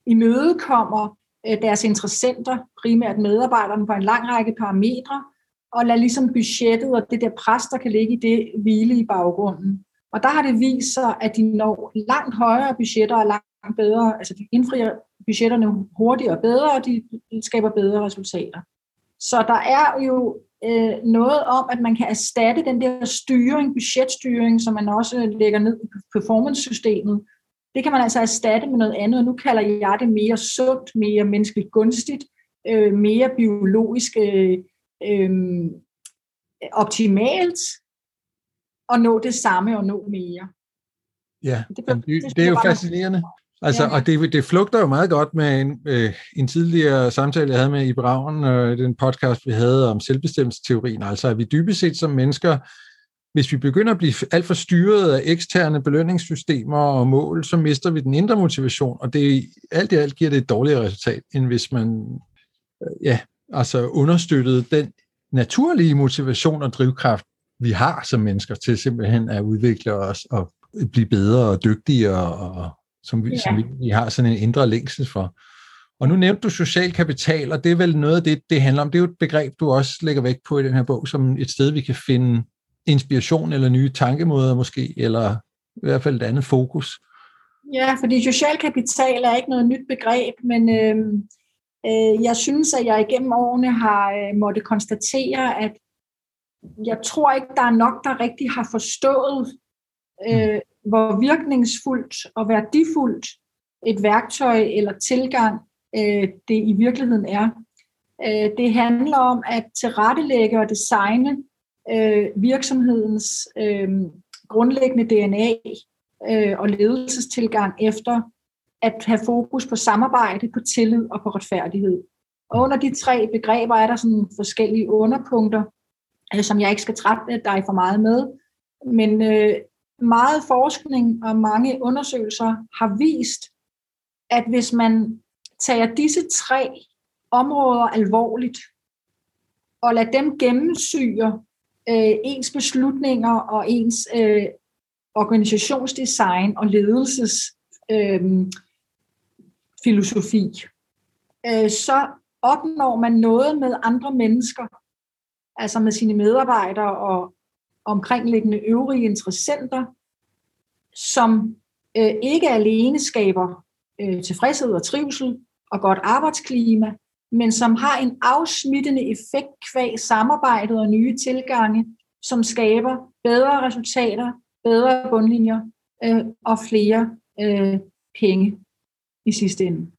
imødekommer øh, deres interessenter, primært medarbejderne, på en lang række parametre, og lade ligesom budgettet og det der pres, der kan ligge i det, hvile i baggrunden. Og der har det vist sig, at de når langt højere budgetter og langt bedre, altså de indfrier budgetterne hurtigere og bedre, og de skaber bedre resultater. Så der er jo øh, noget om, at man kan erstatte den der styring, budgetstyring, som man også lægger ned i performance-systemet. Det kan man altså erstatte med noget andet, og nu kalder jeg det mere sundt, mere menneskeligt gunstigt, øh, mere biologisk øh, øh, optimalt, og nå det samme og nå mere. Ja, det, det, det, det er jo fascinerende. Altså, ja. og det, det flugter jo meget godt med en, øh, en tidligere samtale, jeg havde med i Braun, øh, den podcast, vi havde om selvbestemmelsesteorien. Altså, at vi dybest set som mennesker, hvis vi begynder at blive alt for styret af eksterne belønningssystemer og mål, så mister vi den indre motivation, og det alt i alt giver det et dårligere resultat, end hvis man øh, ja, altså understøttede den naturlige motivation og drivkraft, vi har som mennesker til simpelthen at udvikle os og blive bedre og dygtigere og som vi, ja. som vi, vi har sådan en indre længsel for. Og nu nævnte du social kapital, og det er vel noget af det, det handler om. Det er jo et begreb, du også lægger vægt på i den her bog, som et sted, vi kan finde inspiration eller nye tankemåder måske, eller i hvert fald et andet fokus. Ja, fordi social kapital er ikke noget nyt begreb, men øh, jeg synes, at jeg igennem årene har øh, måtte konstatere, at jeg tror ikke, der er nok, der rigtig har forstået, øh, hvor virkningsfuldt og værdifuldt et værktøj eller tilgang øh, det i virkeligheden er. Øh, det handler om at tilrettelægge og designe øh, virksomhedens øh, grundlæggende DNA øh, og ledelsestilgang efter at have fokus på samarbejde, på tillid og på retfærdighed. Og under de tre begreber er der sådan forskellige underpunkter, øh, som jeg ikke skal trætte øh, dig for meget med. Men øh, meget forskning og mange undersøgelser har vist, at hvis man tager disse tre områder alvorligt, og lader dem gennemsyre øh, ens beslutninger og ens øh, organisationsdesign og ledelses øh, filosofi, øh, så opnår man noget med andre mennesker, altså med sine medarbejdere og omkringliggende øvrige interessenter, som øh, ikke alene skaber øh, tilfredshed og trivsel og godt arbejdsklima, men som har en afsmittende effekt kvæg samarbejdet og nye tilgange, som skaber bedre resultater, bedre bundlinjer øh, og flere øh, penge i sidste ende.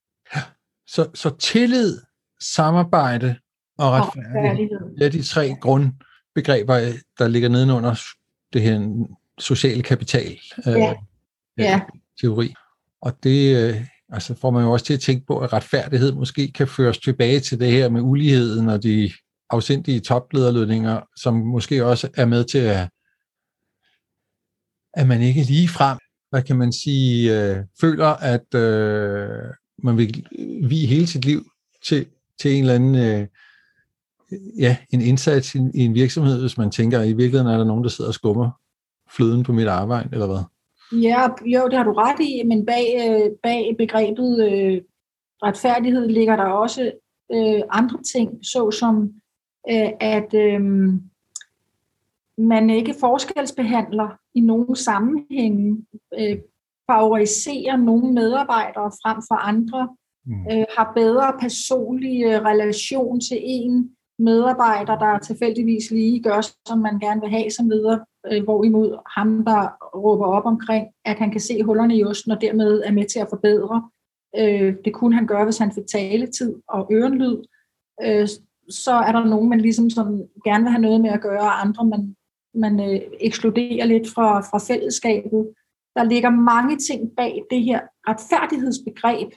Så, så tillid, samarbejde og retfærdighed det er de tre grundbegreber, der ligger nedenunder det her sociale kapital øh, ja. Ja. teori. Og det øh, altså får man jo også til at tænke på, at retfærdighed måske kan føres tilbage til det her med uligheden og de afsindige toplederlønninger, som måske også er med til at, at man ikke lige frem, hvad kan man sige, øh, føler, at øh, man vil vi hele sit liv til, til en eller anden øh, ja, en indsats i, i en virksomhed, hvis man tænker, at i virkeligheden er der nogen, der sidder og skummer fløden på mit arbejde, eller hvad? Ja, jo, det har du ret i, men bag, øh, bag begrebet øh, retfærdighed ligger der også øh, andre ting, såsom øh, at øh, man ikke forskelsbehandler i nogen sammenhænge, øh, favoriserer nogle medarbejdere frem for andre, mm. øh, har bedre personlig øh, relation til en medarbejder, der tilfældigvis lige gør, som man gerne vil have som leder, øh, hvorimod ham, der råber op omkring, at han kan se hullerne i osten og dermed er med til at forbedre. Øh, det kunne han gøre, hvis han fik taletid og ørenlyd. Øh, så er der nogen, man ligesom sådan gerne vil have noget med at gøre, og andre man, man øh, ekskluderer lidt fra, fra fællesskabet. Der ligger mange ting bag det her retfærdighedsbegreb,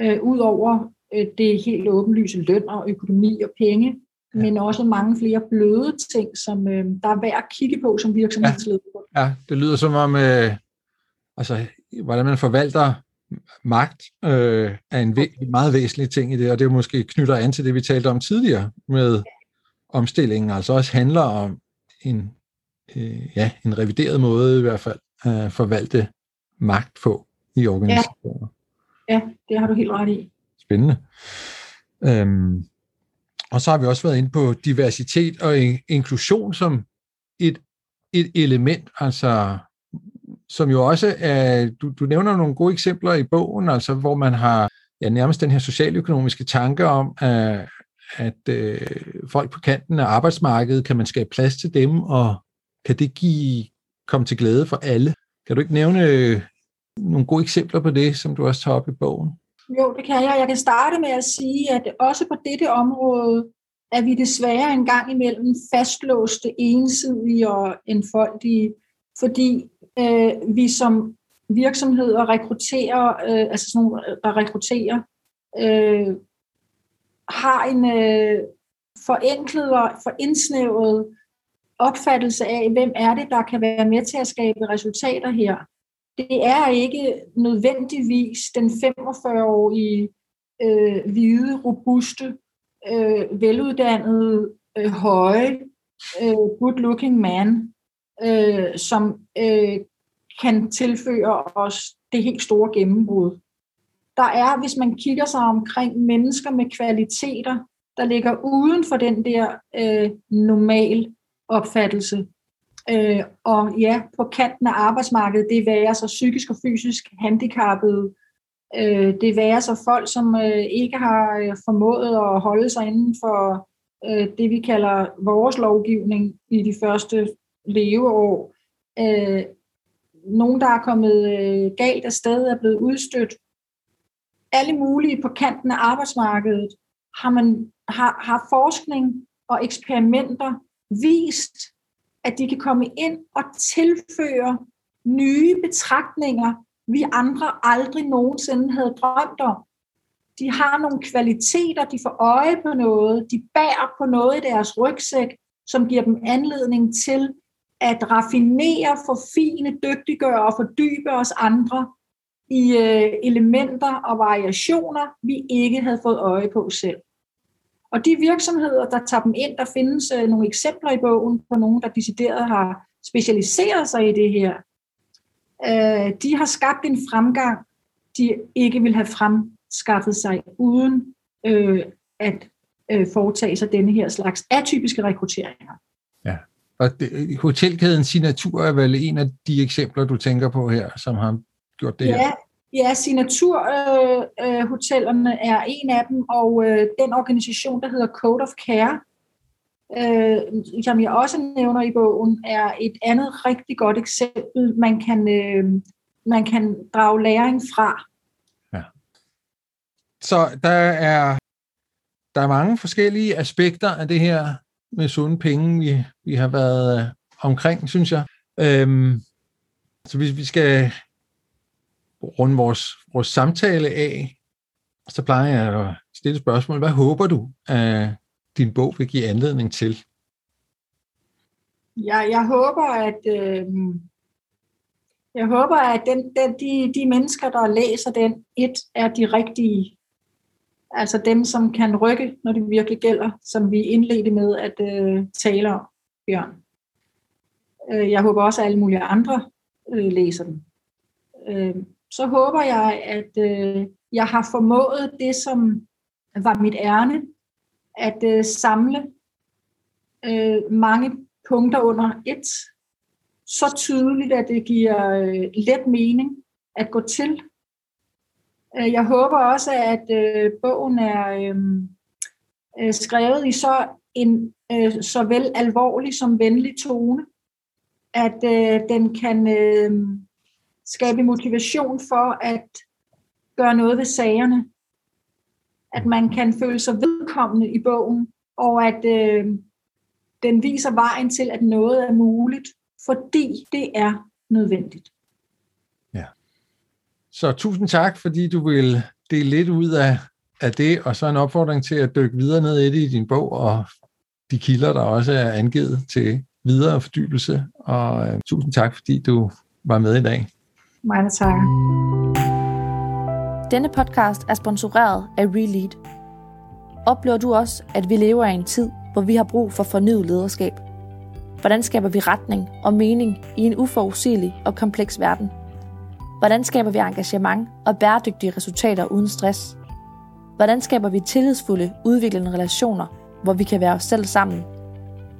øh, ud over øh, det helt åbenlyse løn og økonomi og penge, ja. men også mange flere bløde ting, som øh, der er værd at kigge på som virksomhedsleder. Ja. ja, det lyder som om, øh, altså, hvordan man forvalter magt øh, er en væ- meget væsentlig ting i det, og det er måske knytter an til det, vi talte om tidligere med omstillingen, altså også handler om en, øh, ja, en revideret måde i hvert fald at forvalte magt på i organisationer. Ja. ja, det har du helt ret i. Spændende. Øhm, og så har vi også været inde på diversitet og inklusion som et, et element, altså som jo også er, du, du nævner nogle gode eksempler i bogen, altså hvor man har ja, nærmest den her socialøkonomiske tanke om, at, at øh, folk på kanten af arbejdsmarkedet, kan man skabe plads til dem, og kan det give, komme til glæde for alle? Kan du ikke nævne øh, nogle gode eksempler på det, som du også tager op i bogen? Jo, det kan jeg. Jeg kan starte med at sige, at også på dette område er vi desværre en gang imellem fastlåste, ensidige og enfoldige, fordi øh, vi som virksomheder rekrutterer, øh, altså sådan nogle, øh, der rekrutterer, øh, har en øh, forenklet og forindsnævet opfattelse af, hvem er det, der kan være med til at skabe resultater her det er ikke nødvendigvis den 45-årige øh, hvide, robuste, øh, veluddannede, øh, høje, øh, good-looking man, øh, som øh, kan tilføre os det helt store gennembrud. Der er, hvis man kigger sig omkring mennesker med kvaliteter, der ligger uden for den der øh, normal opfattelse, Øh, og ja, på kanten af arbejdsmarkedet, det værer så psykisk og fysisk handicappede, øh, det værer så folk, som øh, ikke har øh, formået at holde sig inden for øh, det, vi kalder vores lovgivning i de første leveår. Øh, nogen, der er kommet øh, galt af sted, er blevet udstødt. Alle mulige på kanten af arbejdsmarkedet har, man, har, har forskning og eksperimenter vist, at de kan komme ind og tilføre nye betragtninger, vi andre aldrig nogensinde havde drømt om. De har nogle kvaliteter, de får øje på noget, de bærer på noget i deres rygsæk, som giver dem anledning til at raffinere, forfine, dygtiggøre og fordybe os andre i øh, elementer og variationer, vi ikke havde fået øje på selv. Og de virksomheder, der tager dem ind, der findes øh, nogle eksempler i bogen på nogen, der decideret har specialiseret sig i det her. Øh, de har skabt en fremgang, de ikke vil have fremskaffet sig uden øh, at øh, foretage sig denne her slags atypiske rekrutteringer. Ja, og det, hotelkæden Signatur er vel en af de eksempler, du tænker på her, som har gjort det ja, her? Ja, signaturhotellerne øh, øh, er en af dem, og øh, den organisation, der hedder Code of Care, øh, som jeg også nævner i bogen, er et andet rigtig godt eksempel, man kan, øh, man kan drage læring fra. Ja. Så der er, der er mange forskellige aspekter af det her med sunde penge, vi, vi har været øh, omkring, synes jeg. Øhm, så hvis vi skal runde vores, vores samtale af, så plejer jeg at stille spørgsmål. Hvad håber du, at din bog vil give anledning til? Ja, jeg håber, at øh, jeg håber, at den, den, de, de mennesker, der læser den, et er de rigtige. Altså dem, som kan rykke, når det virkelig gælder, som vi indledte med at øh, tale om, Bjørn. Øh, jeg håber også, at alle mulige andre øh, læser den. Øh, så håber jeg, at øh, jeg har formået det, som var mit ærne, at øh, samle øh, mange punkter under et, så tydeligt, at det giver øh, let mening at gå til. Øh, jeg håber også, at øh, bogen er øhm, øh, skrevet i så en øh, såvel alvorlig som venlig tone, at øh, den kan øh, skabe motivation for at gøre noget ved sagerne. At man kan føle sig vedkommende i bogen, og at øh, den viser vejen til, at noget er muligt, fordi det er nødvendigt. Ja. Så tusind tak, fordi du vil dele lidt ud af, af det, og så en opfordring til at dykke videre ned i det i din bog, og de kilder, der også er angivet til videre fordybelse. Og øh, tusind tak, fordi du var med i dag. Mange tak. Denne podcast er sponsoreret af Relead. Oplever du også, at vi lever i en tid, hvor vi har brug for fornyet lederskab? Hvordan skaber vi retning og mening i en uforudsigelig og kompleks verden? Hvordan skaber vi engagement og bæredygtige resultater uden stress? Hvordan skaber vi tillidsfulde, udviklende relationer, hvor vi kan være os selv sammen?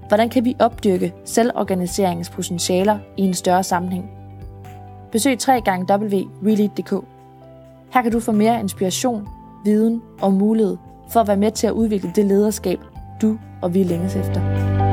Hvordan kan vi opdyrke selvorganiseringens potentialer i en større sammenhæng? Besøg www.realead.dk. Her kan du få mere inspiration, viden og mulighed for at være med til at udvikle det lederskab, du og vi længes efter.